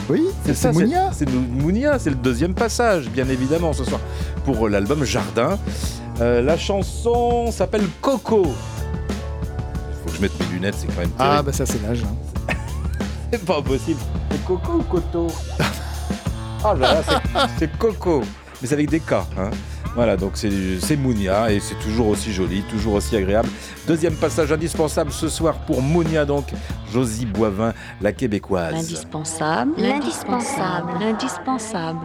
B: Oui,
A: C'est
B: c'est
A: ça, c'est
B: Mounia.
A: c'est Mou- Mounia, c'est le deuxième passage, bien évidemment, ce soir, pour l'album Jardin. Euh, la chanson s'appelle Coco. Faut que je mette mes lunettes, c'est quand même
B: Ah, bah ça, c'est l'âge. hein. (laughs)
A: C'est pas possible. C'est Coco ou Coto (laughs) Ah là là, c'est- c'est Coco. Mais c'est avec des K. Hein. Voilà, donc c'est Mounia et c'est toujours aussi joli, toujours aussi agréable. Deuxième passage indispensable ce soir pour Mounia, donc Josie Boivin, la québécoise.
F: L'indispensable.
I: L'indispensable. L'indispensable.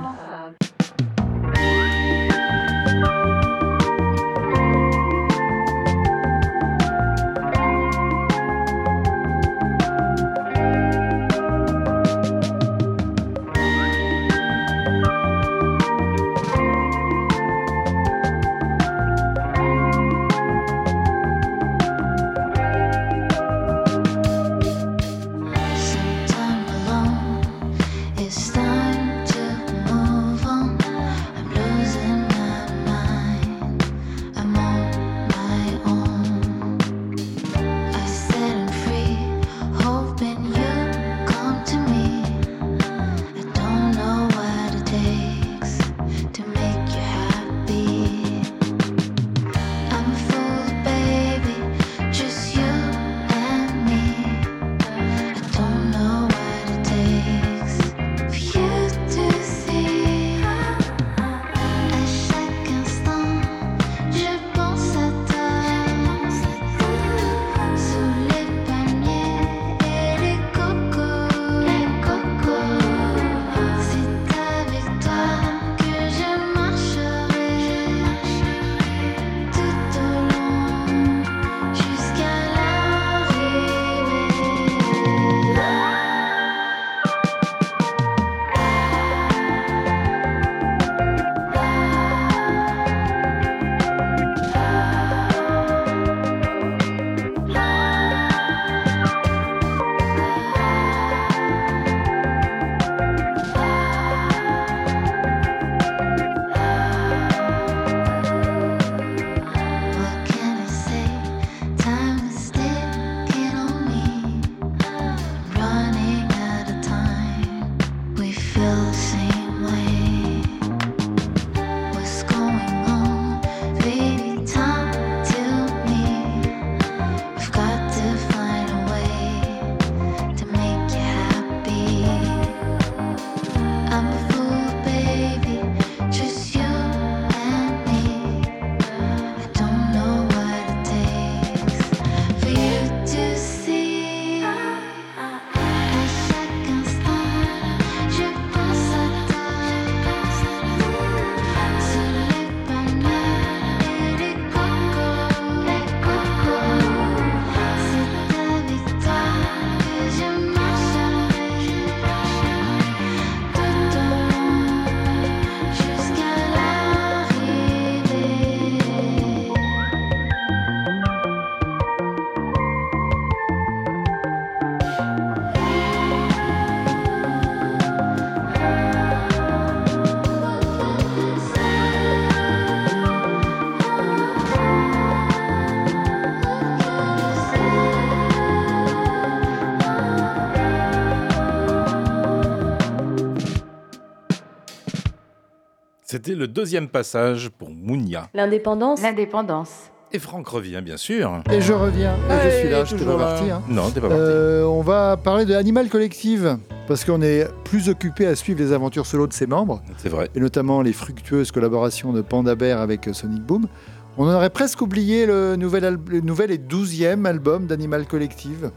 A: Le deuxième passage pour Mounia.
H: L'indépendance.
I: L'indépendance.
A: Et Franck revient, bien sûr.
B: Et je reviens. Et je suis là, je t'ai pas parti. hein.
A: Non, t'es pas parti.
B: Euh, on va parler de Animal Collective parce qu'on est plus occupé à suivre les aventures solo de ses membres
A: C'est vrai.
B: et notamment les fructueuses collaborations de Panda Bear avec euh, Sonic Boom. On aurait presque oublié le nouvel, al- le nouvel et douzième album d'Animal Collective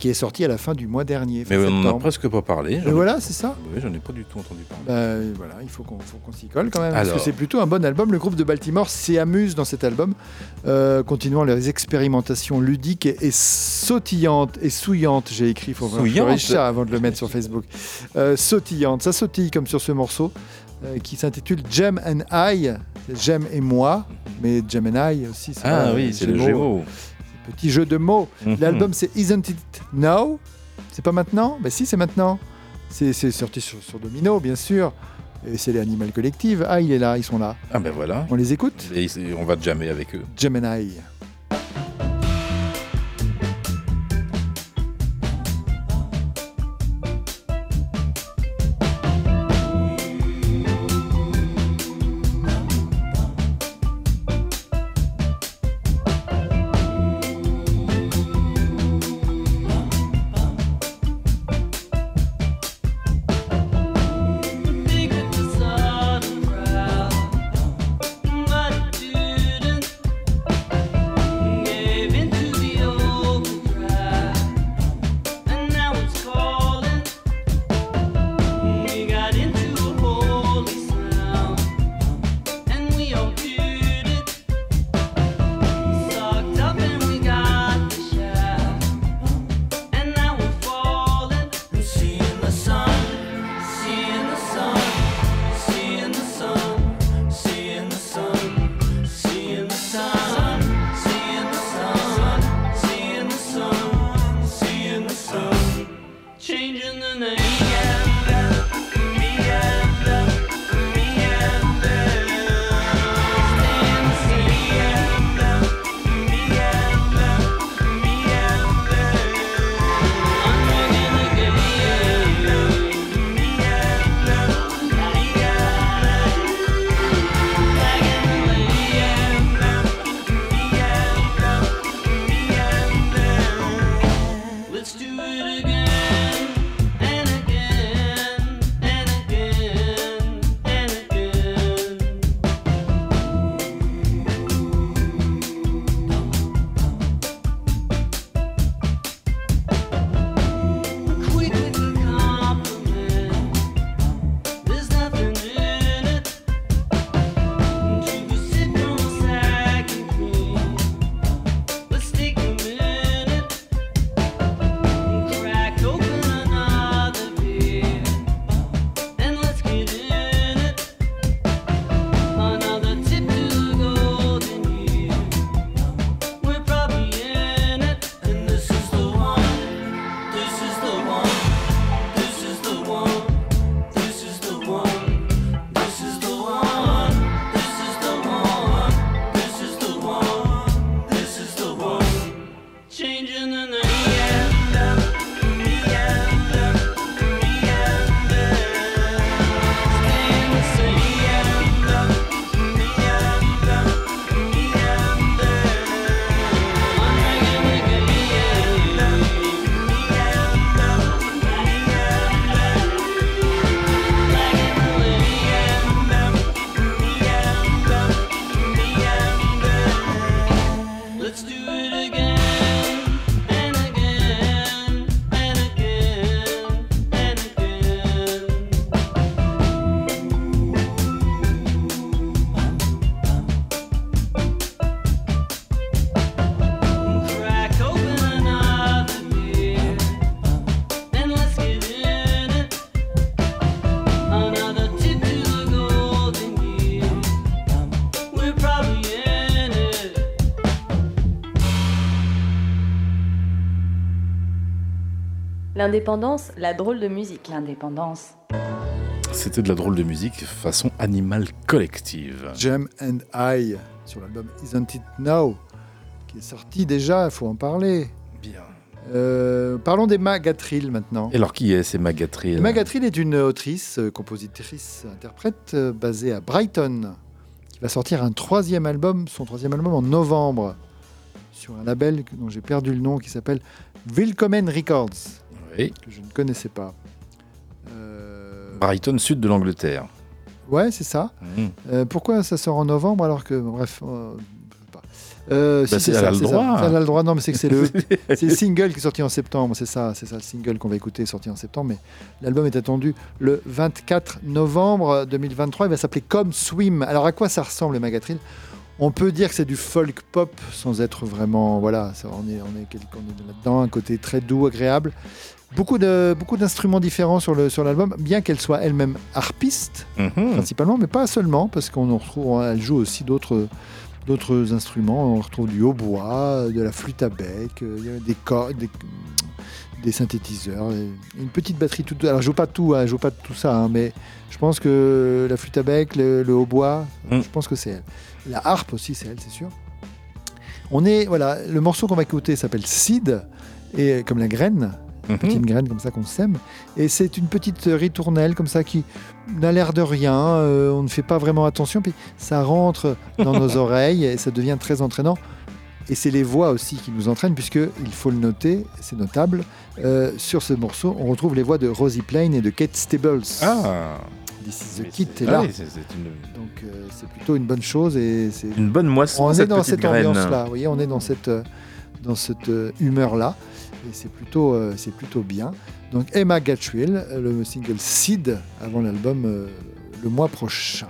O: qui est sorti à la fin du mois dernier.
A: Mais on n'en a presque pas parlé.
O: Et voilà, c'est ça.
A: Oui, j'en ai pas du tout entendu parler.
O: Bah, voilà, il faut qu'on qu'on s'y colle quand même. Parce que c'est plutôt un bon album. Le groupe de Baltimore s'amuse dans cet album, euh, continuant les expérimentations ludiques et, et sautillantes et souillantes. J'ai écrit, il faut vraiment ça avant de le mettre sur Facebook. Euh, sautillantes, ça sautille comme sur ce morceau. euh, qui s'intitule Jem and I, Jem et moi, mais Jem and I aussi. c'est
A: Ah
O: pas,
A: oui, c'est le Gémeaux.
O: Petit jeu de mots.
A: Mhm.
O: L'album c'est Isn't It Now? C'est pas maintenant? Ben si, c'est maintenant. C'est sorti sur, sur Domino, bien sûr. Et c'est les Animal Collective. Ah, il est là, ils sont là.
A: Ah ben voilà.
O: On les écoute?
A: Et on va jammer avec eux.
O: Gemini.
H: L'indépendance, la drôle de musique. L'indépendance.
A: C'était de la drôle de musique façon Animal Collective.
O: Jem and I sur l'album Isn't It Now qui est sorti déjà, il faut en parler.
A: Bien.
O: Euh, parlons des Magatrill maintenant.
A: Et alors qui est ces Magatrill
O: Magatrill est une autrice, euh, compositrice, interprète euh, basée à Brighton qui va sortir un troisième album, son troisième album en novembre sur un label dont j'ai perdu le nom qui s'appelle Willkommen Records
A: Oui.
O: que je ne connaissais pas. Euh,
A: Brighton, sud de l'Angleterre.
O: Ouais, c'est ça.
A: Mhm.
O: Euh, pourquoi ça sort en novembre alors que. Bref. euh.
B: Euh,
A: Bah, c'est- elle a le
B: ça.
A: droit.
B: Elle a le droit. Non, mais c'est que c'est le, (laughs) c'est le single qui est sorti en septembre. C'est ça, c'est ça le single qu'on va écouter, sorti en septembre. Mais l'album est attendu le 24 novembre 2023. Il va s'appeler Comme Swim. Alors, à quoi ça ressemble, le Magatril On peut dire que c'est du folk pop sans être vraiment. Voilà, ça, on est, on est, quelque- on est là-dedans, un côté très doux, agréable. Beaucoup de beaucoup d'instruments différents sur le sur l'album, bien qu'elle soit elle-même harpiste
A: Mhm.
B: principalement, mais pas seulement, parce qu'on en retrouve, elle joue aussi d'autres d'autres instruments. On retrouve du hautbois, de la flûte à bec, euh, des cordes, des, des synthétiseurs, une petite batterie. Toute... Alors je joue pas tout, hein, je joue pas tout ça, hein, mais je pense que la flûte à bec, le, le hautbois,
A: Mm.
B: je pense que c'est elle. La harpe aussi, c'est elle, c'est sûr. On est voilà, le morceau qu'on va écouter s'appelle Seed et comme la graine,
A: Mhm.
B: petite graine comme ça qu'on sème. Et c'est une petite ritournelle comme ça qui n'a l'air de rien. euh, on ne fait pas vraiment attention, puis ça rentre dans nos (laughs) oreilles et ça devient très entraînant. Et c'est les voix aussi qui nous entraînent, puisque il faut le noter, c'est notable. euh, sur ce morceau, on retrouve les voix de Rosie Plain et de Kate Stables.
A: Ah
B: This is the Kit est
A: ah
B: là.
A: une-
B: Donc euh, c'est plutôt une bonne chose et c'est
A: Une bonne moisson,
B: on est
A: cette
B: dans cette ambiance-là. Vous voyez, on est dans cette dans cette euh, humeur-là et c'est plutôt euh, plutôt bien. Donc Emma Gatchwill, euh, le single Seed avant l'album le mois prochain.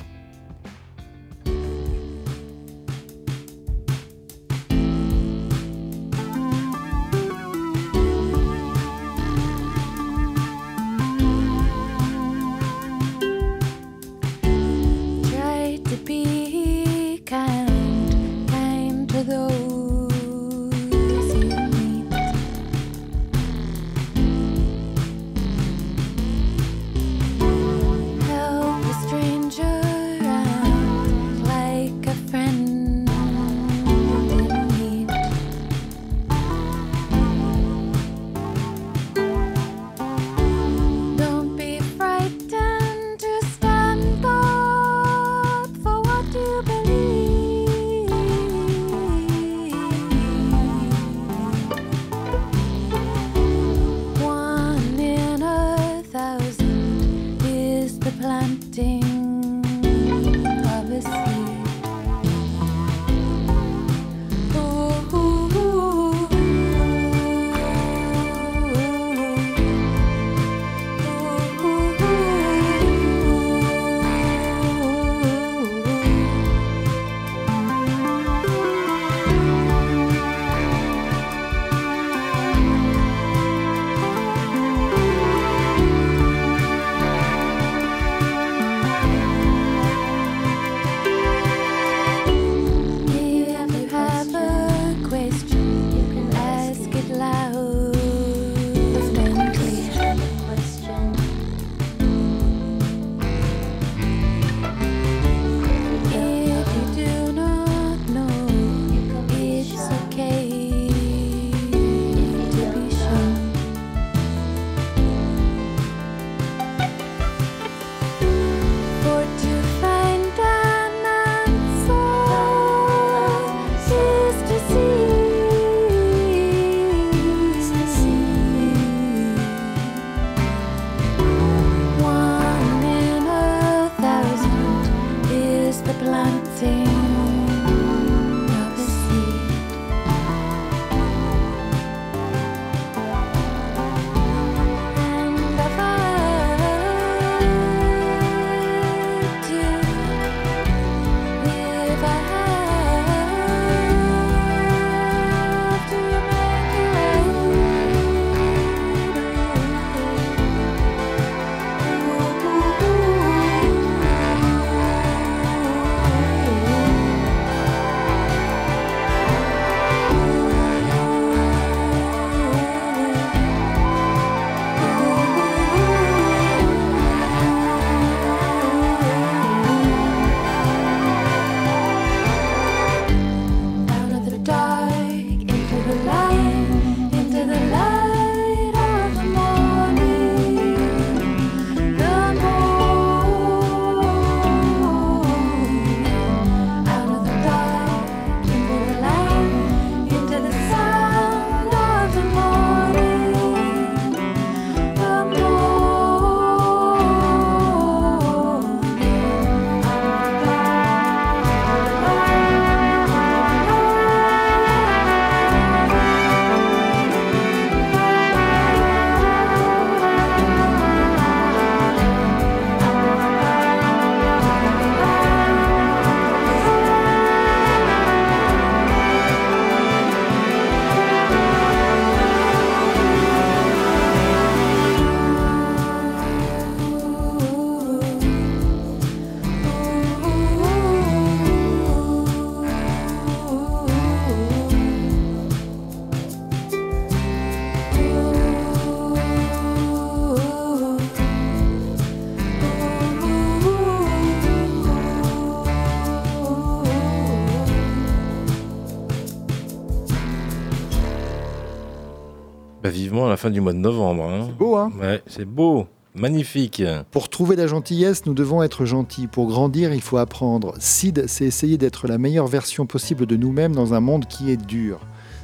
A: Fin du mois de novembre. Hein.
B: C'est beau, hein
A: Ouais, c'est beau. Magnifique.
B: Pour trouver la gentillesse, nous devons être gentils. Pour grandir, il faut apprendre. Sid, c'est essayer d'être la meilleure version possible de nous-mêmes dans un monde qui est dur.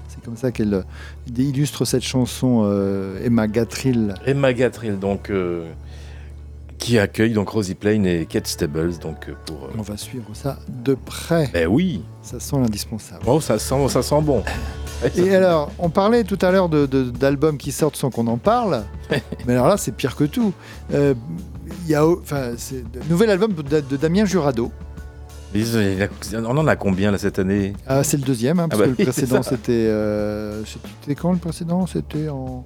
B: C'est comme ça qu'elle illustre cette chanson euh, Emma Gatrill.
A: Emma Gatrill, donc, euh, qui accueille donc Rosie Plain et Kate Stables, donc euh, pour. euh,
B: On va suivre ça de près.
A: Ben oui.
B: Ça sent l'indispensable.
A: Oh, ça sent, ça sent bon. (laughs)
B: Et alors, on parlait tout à l'heure de- de- d'albums qui sortent sans qu'on en parle, (laughs) mais alors là, c'est pire que tout. Euh, Il y a, enfin, nouvel album de, de Damien Jurado.
A: On en a combien là cette année?
B: Ah, c'est le deuxième, hein, parce
A: Ah bah
B: que le précédent, c'était. euh, C'était quand le précédent? C'était en.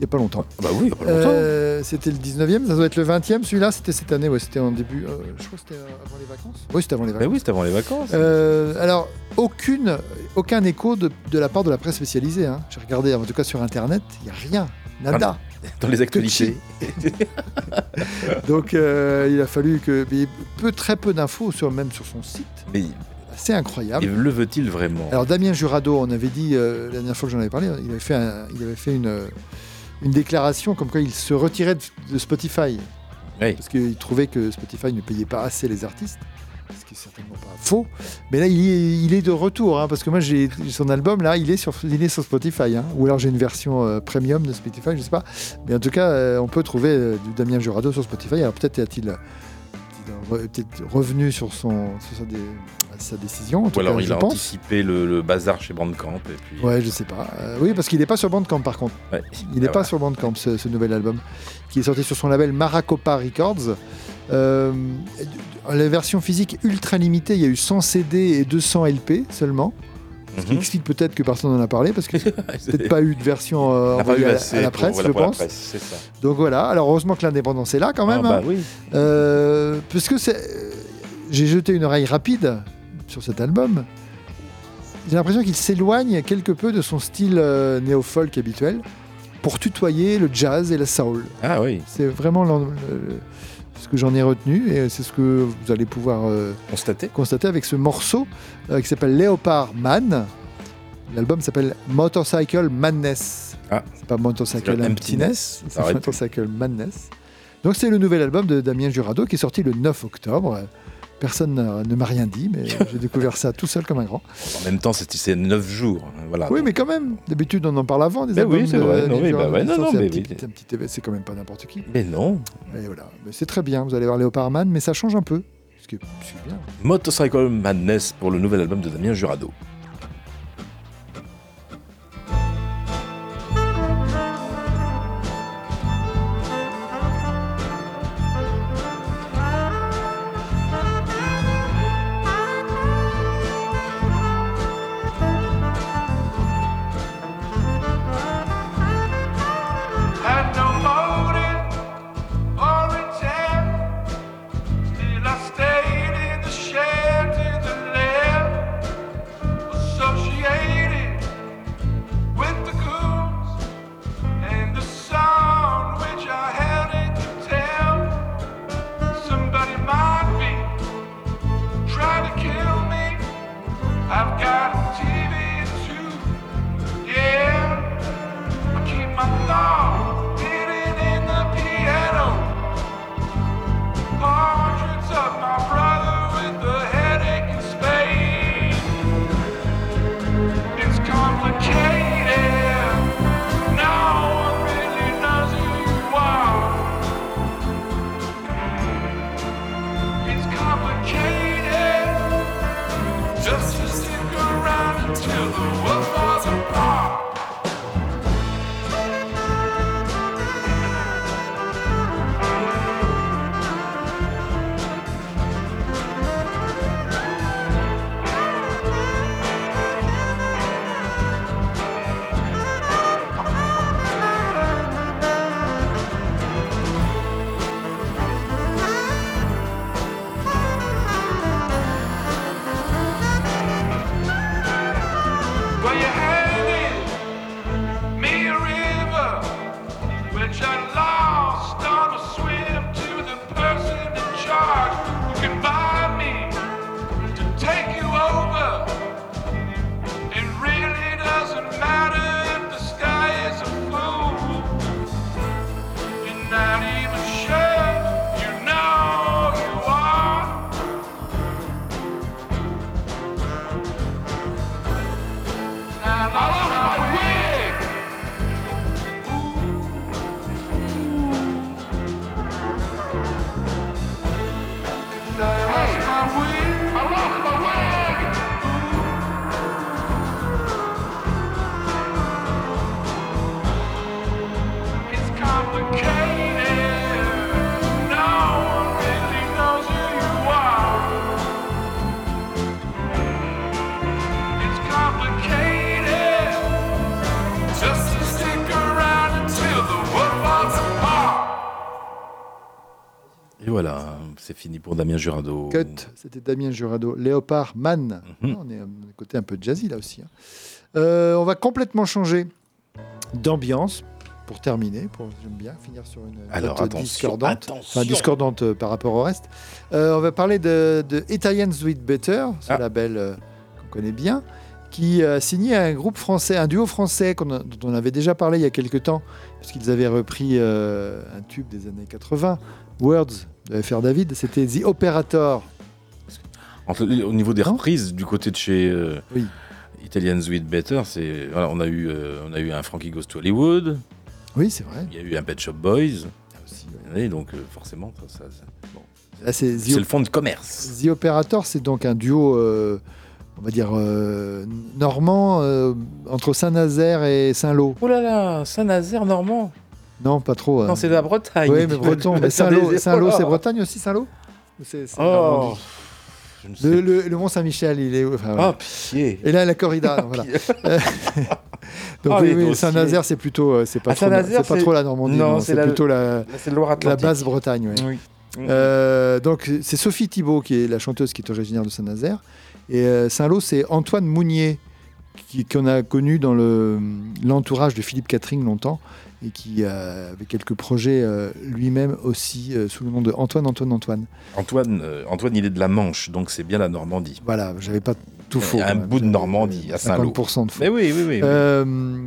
B: Il n'y a pas longtemps.
A: Bah oui, il a pas longtemps.
B: Euh, c'était le 19e, ça doit être le 20e. Celui-là, c'était cette année, ouais, c'était en début. euh, je crois que c'était avant les vacances. Oui, c'était avant les vacances.
A: oui, c'était avant les vacances.
B: Euh, alors, aucune, aucun écho de, de la part de la presse spécialisée. hein. J'ai regardé, en tout cas sur Internet, il n'y a rien. Nada. (laughs)
A: Dans les actualités. (laughs)
B: Donc, euh, il a fallu que. Mais peu, très peu d'infos, sur, même sur son site.
A: Mais
B: C'est incroyable.
A: et le veut-il vraiment?
B: Alors Damien Jurado, on avait dit euh, la dernière fois que j'en avais parlé, il avait fait, un- il avait fait une, euh, une déclaration comme quoi il se retirait de, Spotify.
A: Oui.
B: Parce qu'il trouvait que Spotify ne payait pas assez les artistes. Ce qui est certainement pas faux. Mais là, il est, il est de retour. hein, parce que moi, j'ai son album, là, il est sur, il est sur Spotify. hein. ou alors j'ai une version euh, premium de Spotify, je sais pas. Mais en tout cas, euh, on peut trouver euh, du Damien Jurado sur Spotify. Alors peut-être a-t-il peut-être revenu sur, son, sur sa, dé- sa décision. En tout
A: Ou alors
B: cas,
A: il a
B: pense.
A: anticipé le, le bazar chez Bandcamp et puis.
B: Ouais, je sais pas. Euh, oui, parce qu'il n'est pas sur Bandcamp par contre.
A: Ouais.
B: Il n'est
A: Ah,
B: pas sur Bandcamp ce, ce nouvel album, qui est sorti sur son label Maracopa Records. Euh, la version physique ultra limitée, il y a eu 100 CD et 200 LP seulement. Ce qui
A: Mhm.
B: explique peut-être que personne n'en a parlé, parce a (laughs) peut-être pas eu de version euh, envoyée à, la- à la
A: pour-
B: presse,
A: voilà,
B: je
A: pour la
B: pense.
A: presse, ça.
B: Donc voilà, alors heureusement que l'indépendance est là quand même.
A: Ah, bah
B: hein.
A: oui.
B: Euh, parce que j'ai jeté une oreille rapide sur cet album. J'ai l'impression qu'il s'éloigne quelque peu de son style euh, néo-folk habituel pour tutoyer le jazz et la soul.
A: Ah oui.
B: C'est vraiment le- ce que j'en ai retenu et c'est ce que vous allez pouvoir euh,
A: Constaté.
B: constater avec ce morceau euh, qui s'appelle Leopard Man. L'album s'appelle Motorcycle Madness.
A: Ah.
B: C'est pas Motorcycle
A: Emptiness,
B: c'est. Motorcycle Madness. Donc c'est le nouvel album de Damien Jurado qui est sorti le 9 octobre. Personne ne m'a rien dit, mais (laughs) j'ai découvert ça tout seul comme un grand.
A: En même temps, c'est c'est neuf jours. hein, Voilà.
B: Oui, mais quand même, d'habitude on en parle avant des
A: Mais
B: albums.
A: oui, c'est vrai, non, oui, bah ouais, non, non,
B: c'est un
A: mais
B: petit-
A: oui.
B: c'est un petit éve- c'est quand même pas n'importe qui.
A: Mais non.
B: Mais voilà, mais c'est très bien. Vous allez voir Léopard Man, mais ça change un peu. Ce qui est bien.
A: Motorcycle Madness pour le nouvel album de Damien Jurado. Fini pour Damien Jurado.
B: Cut, c'était Damien Jurado. Léopard Man.
A: Mhm.
B: On est à un côté un peu jazzy là aussi. hein. Euh, on va complètement changer d'ambiance pour terminer. Pour, J'aime bien finir sur une
A: Alors,
B: note
A: attention,
B: discordante.
A: attention.
B: Enfin, discordante euh, par rapport au reste. Euh, on va parler de, de Italians Do It Better, ce
A: Ah.
B: label euh, qu'on connaît bien, qui a signé un groupe français, un duo français a- dont on avait déjà parlé il y a quelques temps, puisqu'ils avaient repris un tube des années 80, Words de FR David. C'était The Operator.
A: Entre- au niveau des reprises, du côté de chez euh,
B: Oui.
A: Italians Do It Better, c'est, voilà, on, a eu, euh, on a eu un Frankie Goes to Hollywood,
B: Oui, c'est vrai.
A: il y a eu un Pet Shop Boys.
B: aussi,
A: Et donc, euh, forcément, ça, ça- ça- bon.
B: Là, c'est
A: c'est le fond de commerce.
B: The Operator, c'est donc un duo, on va dire, normand entre Saint-Nazaire et Saint-Lô.
A: Oh là là, Saint-Nazaire normand
B: Non, pas trop.
A: Non,
B: hein.
A: c'est de la Bretagne.
B: Oui, mais breton. Mais (laughs) Saint-Lô, Saint-Lô, c'est Bretagne aussi, Saint-Lô?
A: Oh,
B: Le, le- le Mont Saint-Michel, il est. enfin.
A: Oh, pitié.
B: Et là, la corrida. (laughs) voilà. Euh, (laughs) Donc,
A: Oh,
B: oui. Saint-Nazaire, c'est plutôt. euh, C'est pas,
A: Ah,
B: trop, pas trop la Normandie.
A: Non,
B: non,
A: c'est la-
B: plutôt la, la basse Bretagne. ouais.
A: Oui.
B: Euh, donc c'est Sophie Thibault qui est la chanteuse qui est originaire de Saint-Nazaire et euh, Saint-Lô c'est Antoine Mounier qui- qu'on a connu dans le- l'entourage de Philippe Catherine longtemps et qui euh, avait quelques projets euh, lui-même aussi euh, sous le nom de Antoine Antoine Antoine.
A: Antoine, Antoine, il est de la Manche, donc c'est bien la Normandie.
B: Voilà, j'avais pas tout faux.
A: Un bout de Normandie à Saint-Lô.
B: 50% de faux.
A: Mais oui, oui, oui. oui.
B: Euh,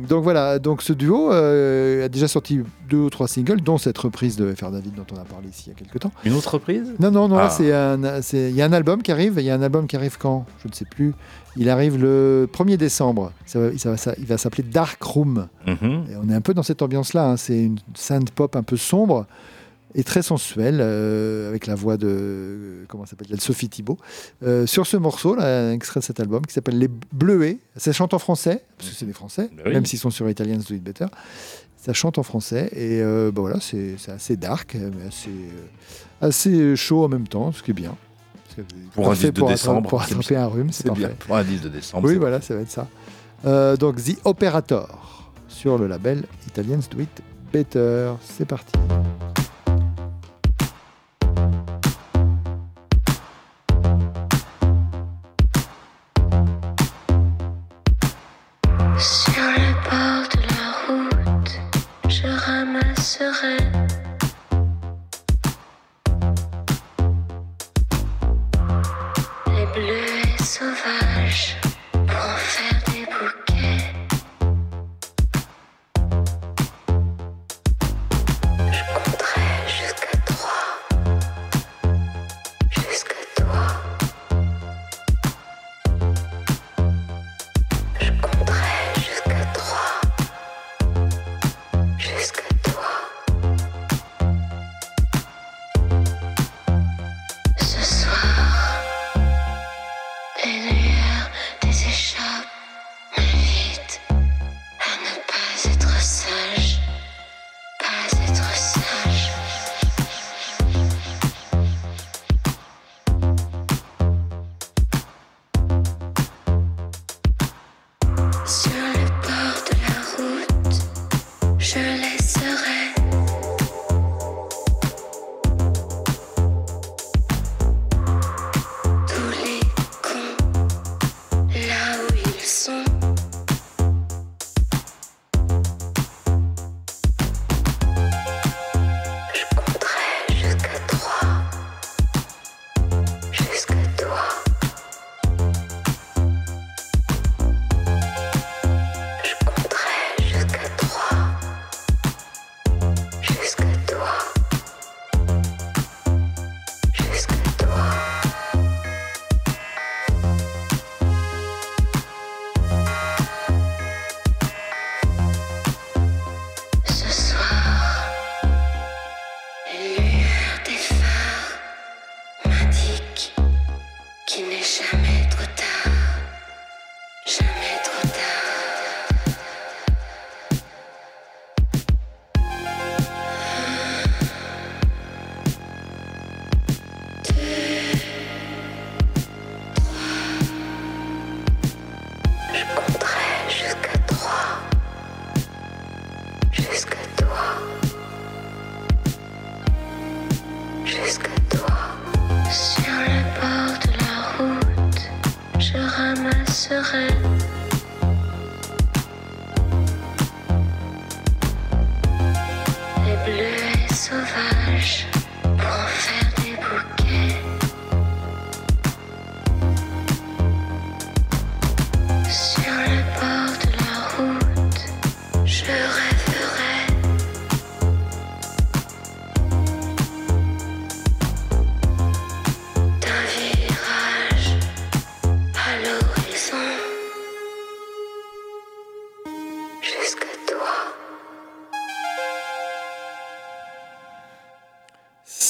B: donc voilà, donc ce duo euh, a déjà sorti deux ou trois singles, dont cette reprise de FR David dont on a parlé ici il y a quelques temps.
A: Une autre reprise?
B: Non, non, non,
A: Ah.
B: c'est il y a un album qui arrive, il y a un album qui arrive quand? Je ne sais plus. Il arrive le 1er décembre. Ça va, ça va- ça- il va s'appeler Dark Room.
A: Mhm.
B: Et on est un peu dans cette ambiance-là. hein. C'est une synth pop un peu sombre et très sensuelle, euh, avec la voix de comment ça s'appelle Sophie Thibault. Euh, sur ce morceau, là, un extrait de cet album qui s'appelle Les Bleuets. Ça chante en français, parce que c'est des Français,
A: Ben oui.
B: même s'ils sont sur Italians Do It Better. Ça chante en français et euh, bah voilà, c'est assez dark, mais assez, euh, assez chaud en même temps, ce qui est bien.
A: Pour un
B: parfait
A: 10 de
B: pour
A: décembre.
B: Pour attraper un rhume, c'est
A: bien. Pour un 10 de décembre.
B: Oui, voilà, ça va être ça. Euh, donc, The Operator sur le label Italians Do It Better. C'est parti.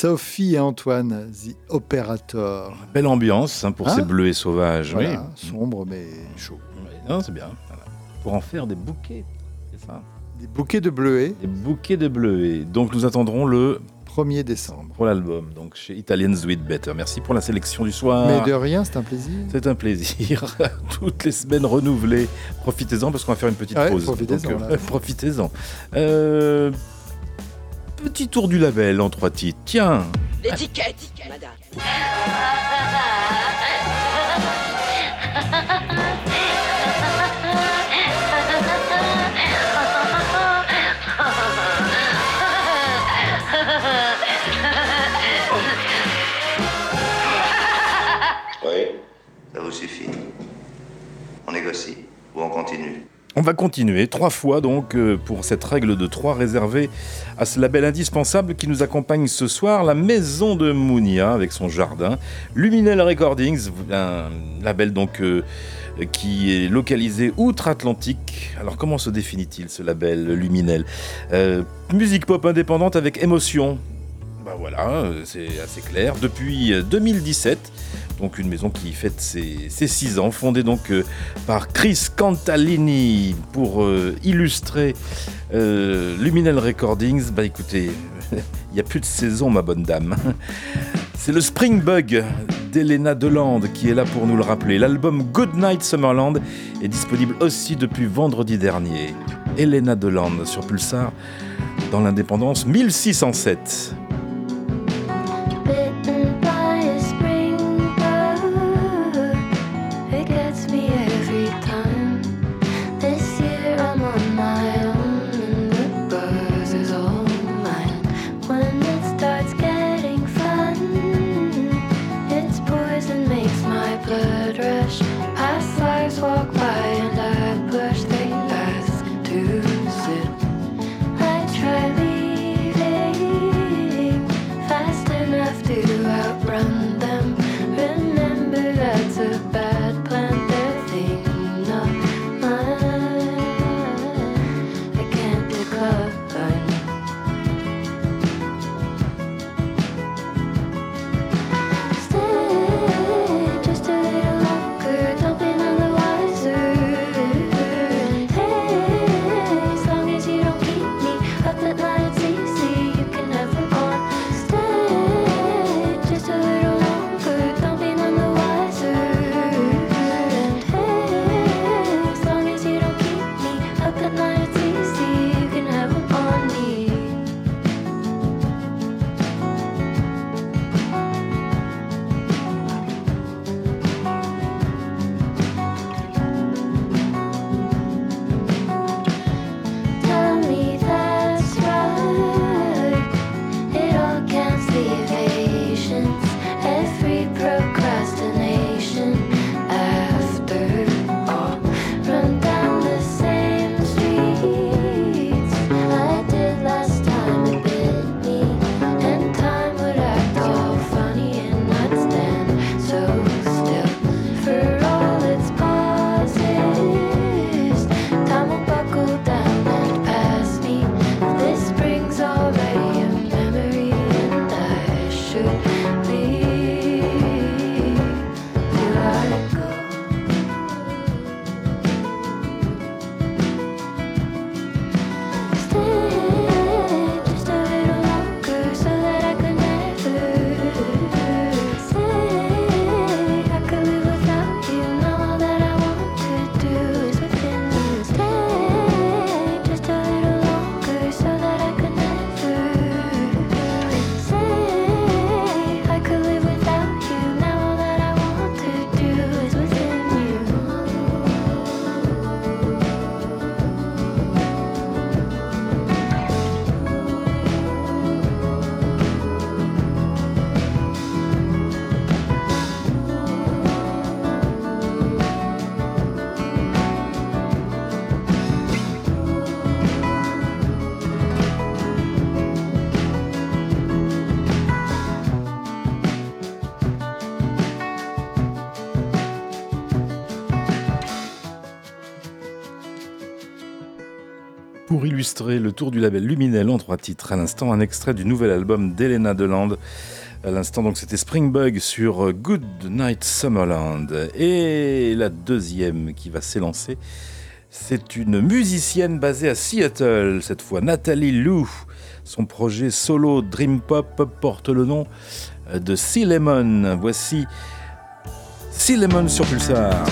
B: Sophie et Antoine, The Operator.
A: Belle ambiance hein, pour
B: Hein
A: ces bleus et sauvages.
B: Voilà,
A: oui.
B: sombre mais chaud.
A: Non, c'est bien. voilà. Pour en faire des bouquets, c'est ça?
B: Des bouquets de bleuets.
A: Des bouquets de bleuets. Donc nous attendrons le
B: 1er décembre.
A: pour l'album, donc chez Italians Do It Better. Merci pour la sélection du soir.
B: Mais de rien, c'est un plaisir.
A: C'est un plaisir. (laughs) Toutes les semaines renouvelées. Profitez-en parce qu'on va faire une petite
B: Ouais,
A: pause.
B: profitez-en,
A: euh, (laughs) profitez-en. Euh, petit tour du label en trois titres. Tiens.
E: L'étiquette, madame.
P: Oui, ça vous suffit. On négocie ou on continue
A: On va continuer trois fois donc euh, pour cette règle de trois réservée à ce label indispensable qui nous accompagne ce soir, la maison de Mounia avec son jardin, Luminel Recordings, un label donc euh, qui est localisé outre-Atlantique. Alors comment se définit-il ce label Luminel? Euh, Musique pop indépendante avec émotion. Bah voilà, euh, c'est assez clair. Depuis euh, 2017, donc une maison qui fête ses, ses six ans, fondée donc euh, par Chris Cantalini pour euh, illustrer euh, Luminel Recordings. Bah écoutez, (laughs) il n'y a plus de saison, ma bonne dame. (laughs) C'est le Spring Bug d'Elena Deland qui est là pour nous le rappeler. L'album Good Night Summerland est disponible aussi depuis vendredi dernier. Elena Deland sur Pulsar dans l'indépendance 1607.
I: Pour illustrer le tour du label Luminel en trois titres, à l'instant un extrait du nouvel album d'Elena Deland. À l'instant donc c'était Springbug sur Good Night Summerland. Et la deuxième qui va s'élancer, c'est une musicienne basée à Seattle, cette fois Nathalie Lou. Son projet solo Dream Pop porte le nom de Sea Lemon. Voici Sea Lemon sur Pulsar.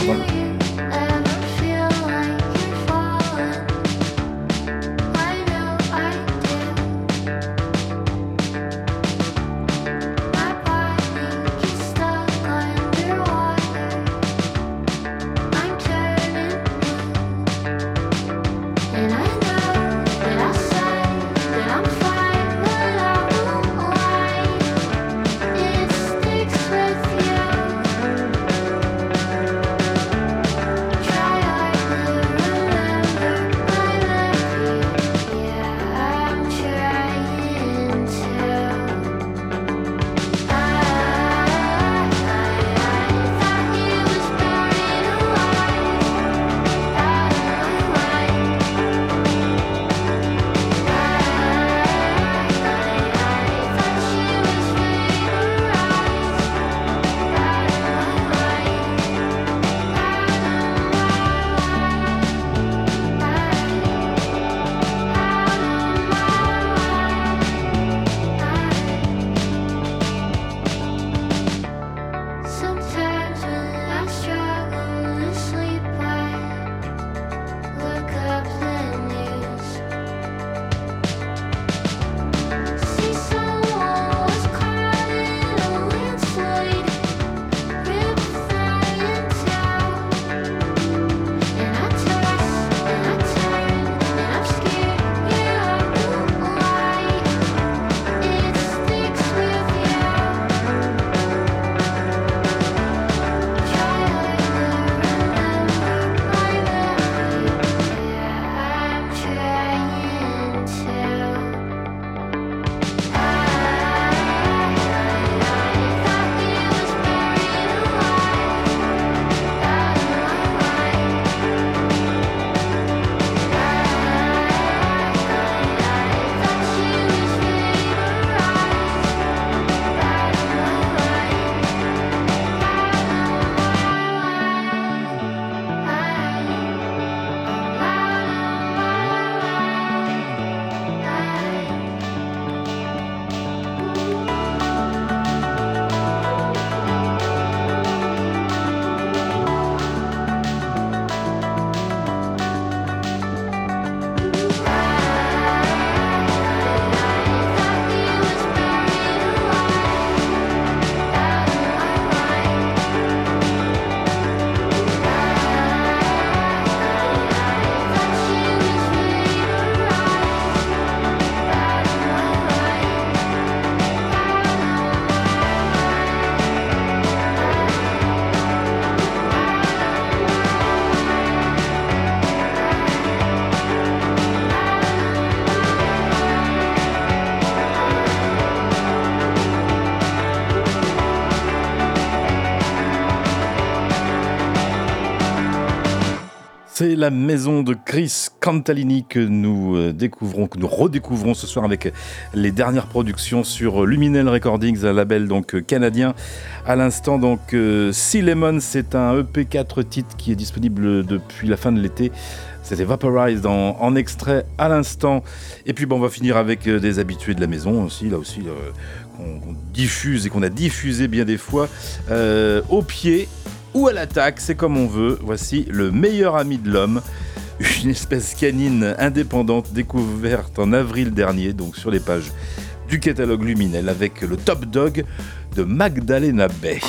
I: La maison de Chris Cantalini que nous euh, découvrons, que nous redécouvrons ce soir avec les dernières productions sur Luminel Recordings, un label donc euh, canadien. À l'instant donc euh, Sea c'est un EP 4 titres qui est disponible depuis la fin de l'été. C'était Vaporized en, en extrait à l'instant. Et puis bon, on va finir avec des habitués de la maison aussi, là aussi, qu'on diffuse et qu'on a diffusé bien des fois. Au pied ou à l'attaque, c'est comme on veut. Voici le meilleur ami de l'homme. Une espèce canine indépendante découverte en avril dernier, donc sur les pages du catalogue Luminel, avec le top dog de Magdalena Bay.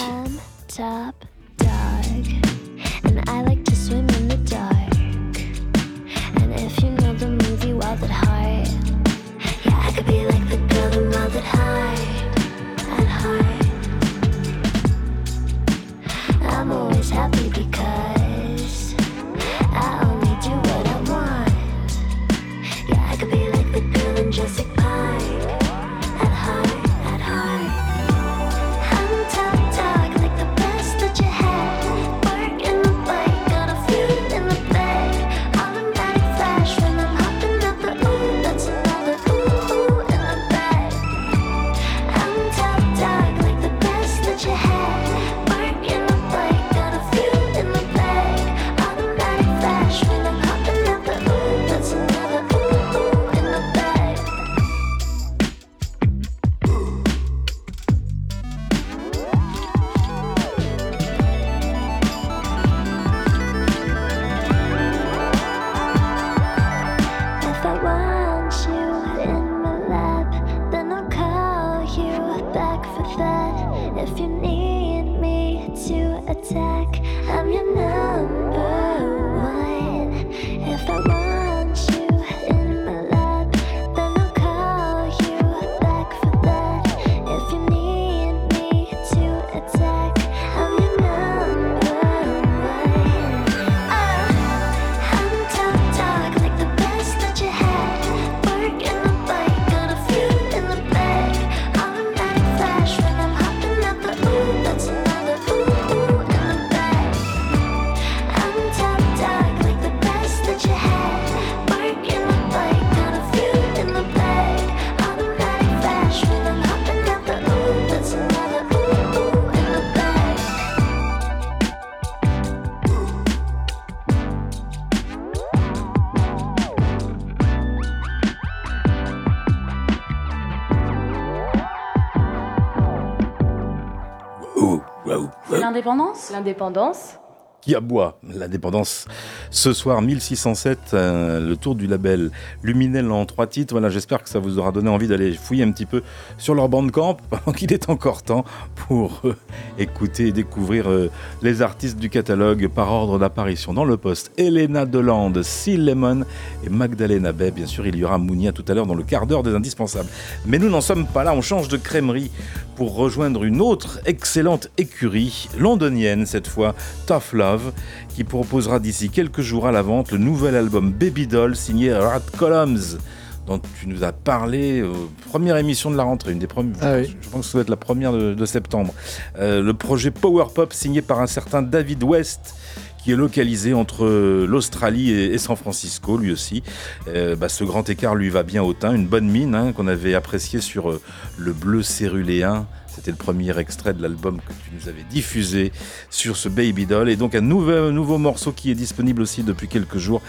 I: L'indépendance
N: L'indépendance
A: qui aboie l'indépendance. Ce soir, 1607, euh, le tour du label Luminel en trois titres. Voilà, j'espère que ça vous aura donné envie d'aller fouiller un petit peu sur leur bandcamp pendant qu'il est encore temps pour euh, (laughs) écouter et découvrir euh, les artistes du catalogue par ordre d'apparition. Dans le poste, Elena Delande, Seal Lemon et Magdalena Bay. Bien sûr, il y aura Mounia tout à l'heure dans le quart d'heure des indispensables. Mais nous n'en sommes pas là, on change de crèmerie pour rejoindre une autre excellente écurie, londonienne cette fois, Tough Love qui proposera d'ici quelques jours à la vente le nouvel album Baby Doll signé Rat Columns dont tu nous as parlé euh, première émission de la rentrée, une des premières,
B: Ah oui.
A: je pense que ça doit être la première de, de septembre. Euh, le projet Power Pop signé par un certain David West qui est localisé entre l'Australie et, et San Francisco, lui aussi. Euh, bah, ce grand écart lui va bien au teint, une bonne mine hein, qu'on avait apprécié sur euh, le bleu céruléen. C'était le premier extrait de l'album que tu nous avais diffusé sur ce Baby Doll. Et donc un nouveau, un nouveau morceau qui est disponible aussi depuis quelques jours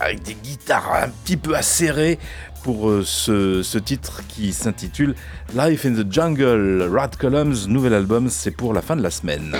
A: avec des guitares un petit peu acérées pour euh, ce, titre qui s'intitule Life in the Jungle. Rat Columns, nouvel album, c'est pour la fin de la semaine.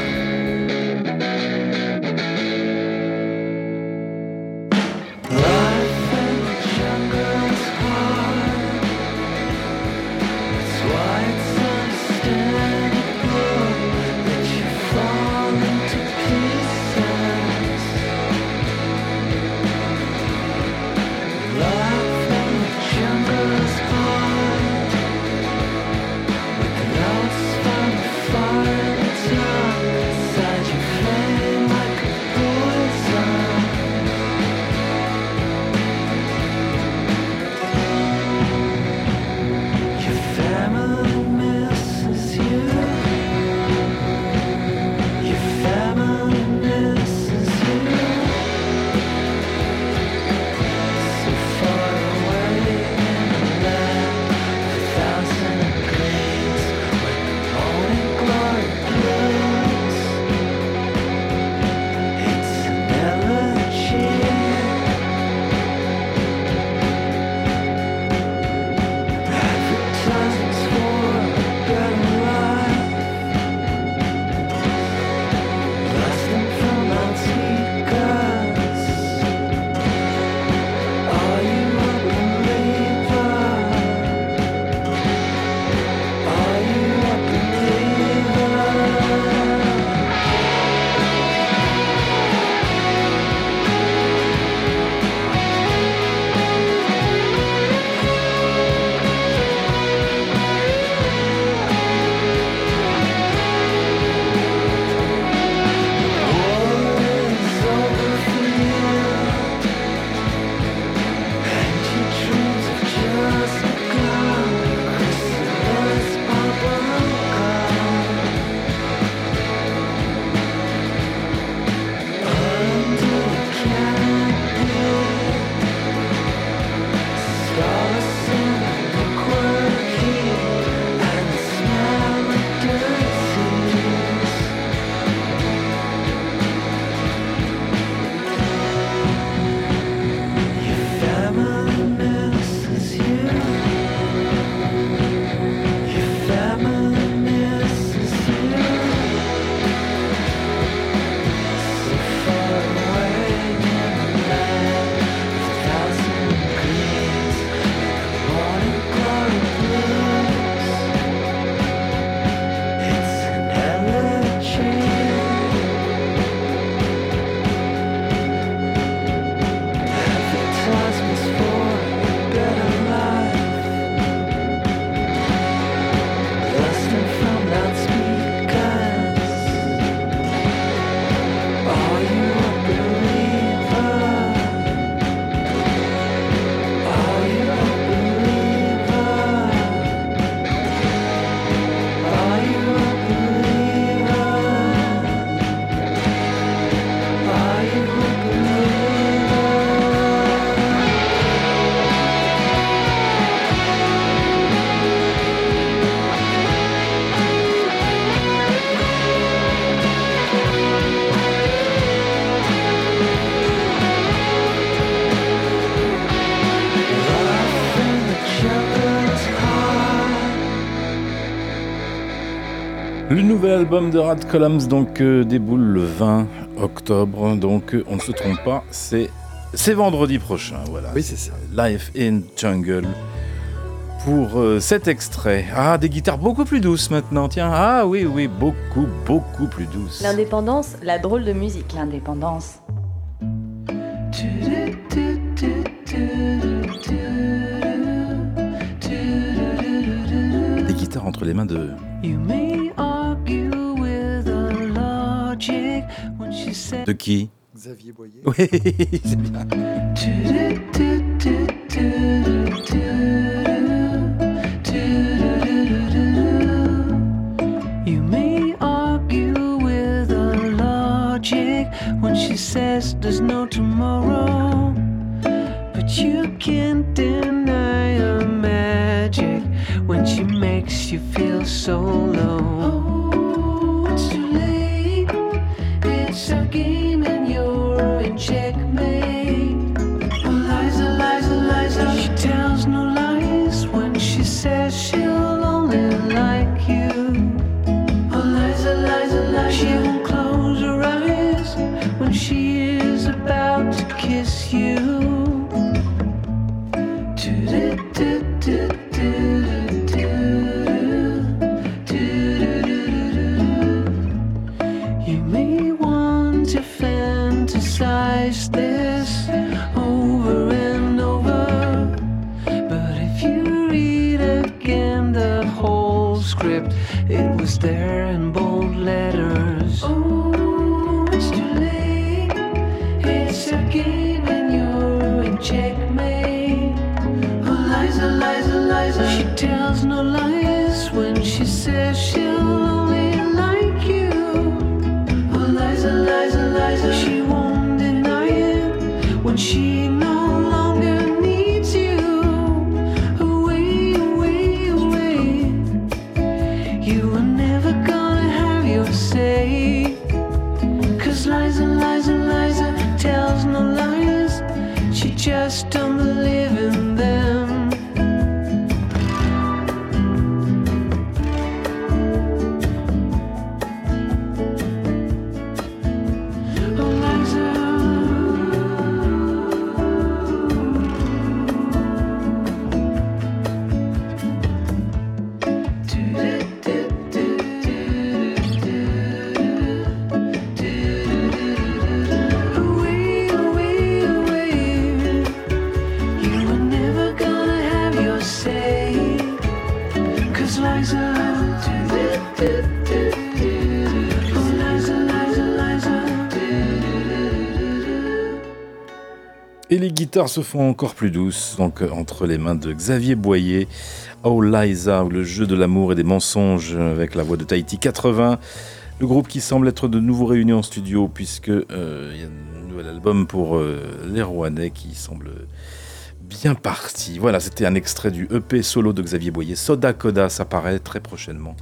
J: Nouvel album de Rad Columns donc euh, déboule le 20 octobre, donc euh, on ne se trompe pas, c'est c'est vendredi prochain, voilà.
B: Oui, c'est ça.
J: Life in Jungle. Pour euh, cet extrait, ah des guitares beaucoup plus douces maintenant, tiens, ah oui oui beaucoup beaucoup plus douces.
H: L'indépendance, la drôle de musique. L'indépendance.
J: Des guitares entre les mains de
A: You
J: qui?
B: Xavier Boyer.
J: Oui, (laughs) c'est bien. Guitares se font encore plus douces, donc euh, entre les mains de Xavier Boyer, Oh Liza, le jeu de l'amour et des mensonges avec la voix de Tahiti 80. Le groupe qui semble être de nouveau réuni en studio, puisque euh, il y a un nouvel album pour euh, les Rouennais qui semble bien parti. Voilà, c'était un extrait du EP solo de Xavier Boyer. Soda Coda, ça paraît très prochainement.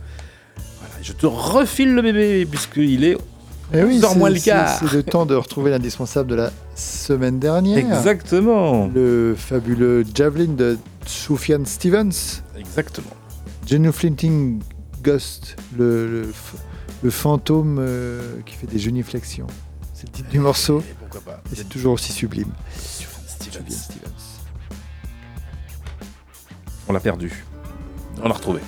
J: Voilà, je te refile le bébé, puisqu'il est
B: Eh oui,
J: 11h moins
B: c'est-
J: le
B: c'est temps de retrouver l'indispensable de la semaine dernière.
J: Exactement.
B: Le fabuleux Javelin de Sufjan Stevens.
J: Exactement.
B: Genuflecting Ghost, le, le, f- le fantôme euh, qui fait des genuflexions. C'est le titre du morceau.
J: pourquoi pas.
B: Et c'est toujours aussi sublime.
J: Stevens. On l'a perdu. On l'a retrouvé.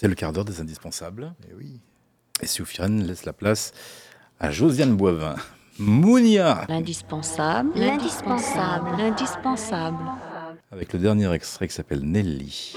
A: C'est le quart d'heure des indispensables.
B: Et oui.
A: Et Soufiane laisse la place à Josiane Boivin. Mounia
F: L'indispensable.
Q: L'indispensable.
F: L'indispensable.
A: Avec le dernier extrait qui s'appelle Nelly.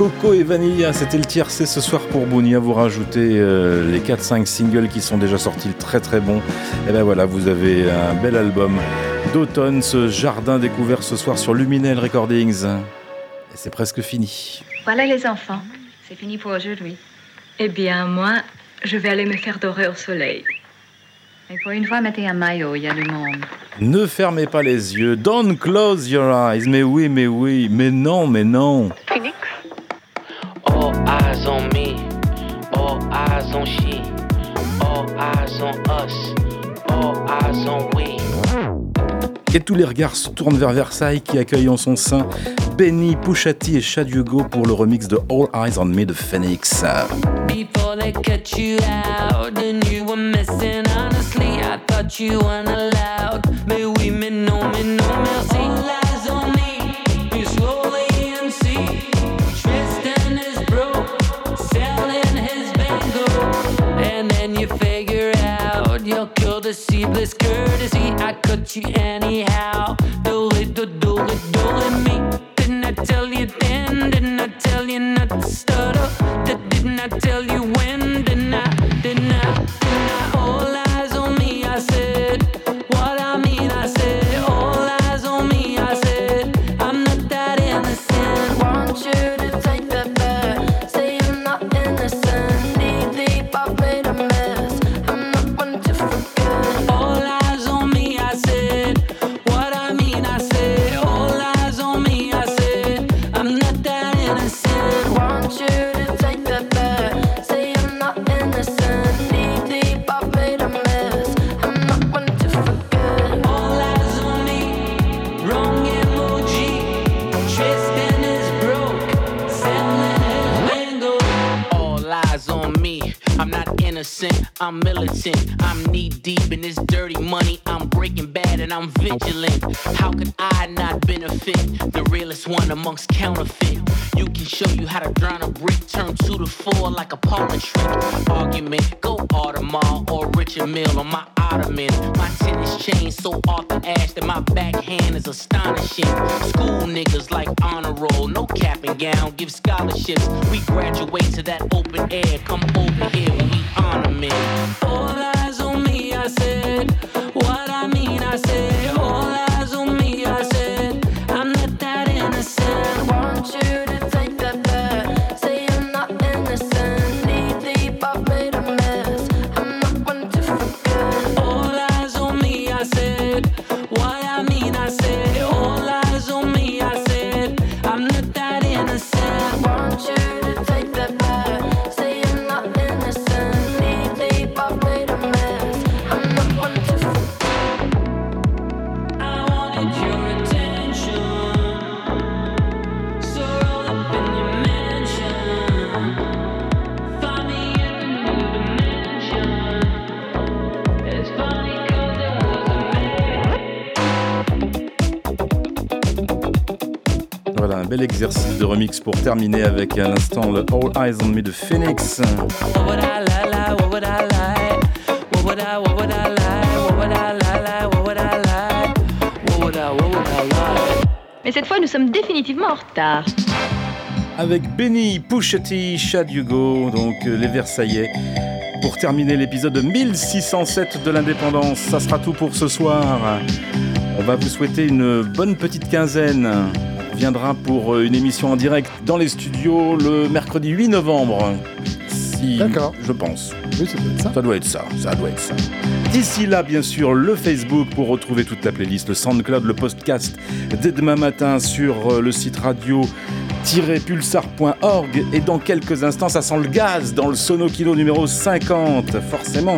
A: Coco et Vanilla, c'était le tiercé ce soir pour Bouni. À vous rajouter euh, les 4-5 singles qui sont déjà sortis, très très bons. Et ben voilà, vous avez un bel album d'automne, ce jardin découvert ce soir sur Luminel Recordings. Et c'est presque fini.
R: Voilà les enfants, c'est fini pour aujourd'hui.
I: Eh bien, moi, je vais aller me faire dorer au soleil.
R: Et pour une fois, mettez un maillot, il y a du monde.
A: Ne fermez pas les yeux, don't close your eyes. Mais oui, mais oui, mais non, mais non. Tous les regards se tournent vers Versailles qui accueille en son sein Benny, Pushati et Chad Hugo pour le remix de All Eyes on Me de Phoenix.
O: Your courtesy, bliss courtesy. I cut you anyhow. Do it, do, do me. Didn't I tell you then? Didn't I tell you not to stutter? Did- Didn't I tell you when? Didn't I? Didn't I? Didn't I? I'm
S: militant. I'm knee deep in this dirty money. I'm breaking bad and I'm vigilant. How could I not benefit? The realest one amongst counterfeit. You can show you how to drown a brick, turn two to four like a parlor trick. Argument, go Audemars or Richard Mill on my ottoman. My tennis chain so off the ash that my backhand is astonishing. School niggas like honor roll, no cap and gown, give scholarships. We graduate to that open air. Come over here when we honor men.
O: All eyes on me, I said. What I mean, I said.
A: Bel exercice de remix pour terminer avec à l'instant le All Eyes on Me de Phoenix.
H: Mais cette fois, nous sommes définitivement en retard.
A: Avec Benny, Pushati, Chad Hugo, donc euh, les Versaillais. Pour terminer l'épisode 1607 de l'indépendance, ça sera tout pour ce soir. On va vous souhaiter une bonne petite quinzaine. On viendra pour euh, une émission en direct dans les studios le mercredi 8 novembre. Si,
B: D'accord.
A: Je pense.
B: Oui, ça doit être ça.
A: Ça doit être ça, ça doit être ça. D'ici là, bien sûr, le Facebook pour retrouver toute la playlist, le SoundCloud, le podcast dès demain matin sur euh, le site radio-pulsar.org. Et dans quelques instants, ça sent le gaz dans le Sono Kilo numéro 50, forcément,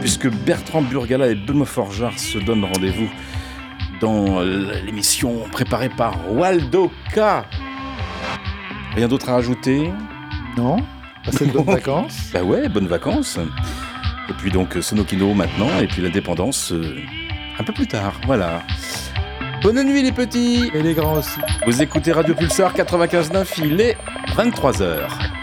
A: puisque Bertrand Burgala et Benoît Forgeard se donnent rendez-vous dans l'émission préparée par Waldo K. Rien d'autre à rajouter
B: Non Passez de bonnes vacances. (laughs)
A: Bah ouais, bonnes vacances. Et puis donc euh, Sonokino maintenant, et puis l'indépendance euh, un peu plus tard. Voilà. Bonne nuit les petits
B: Et les grands aussi.
A: Vous écoutez Radio Pulsar 95.9, il est 23h.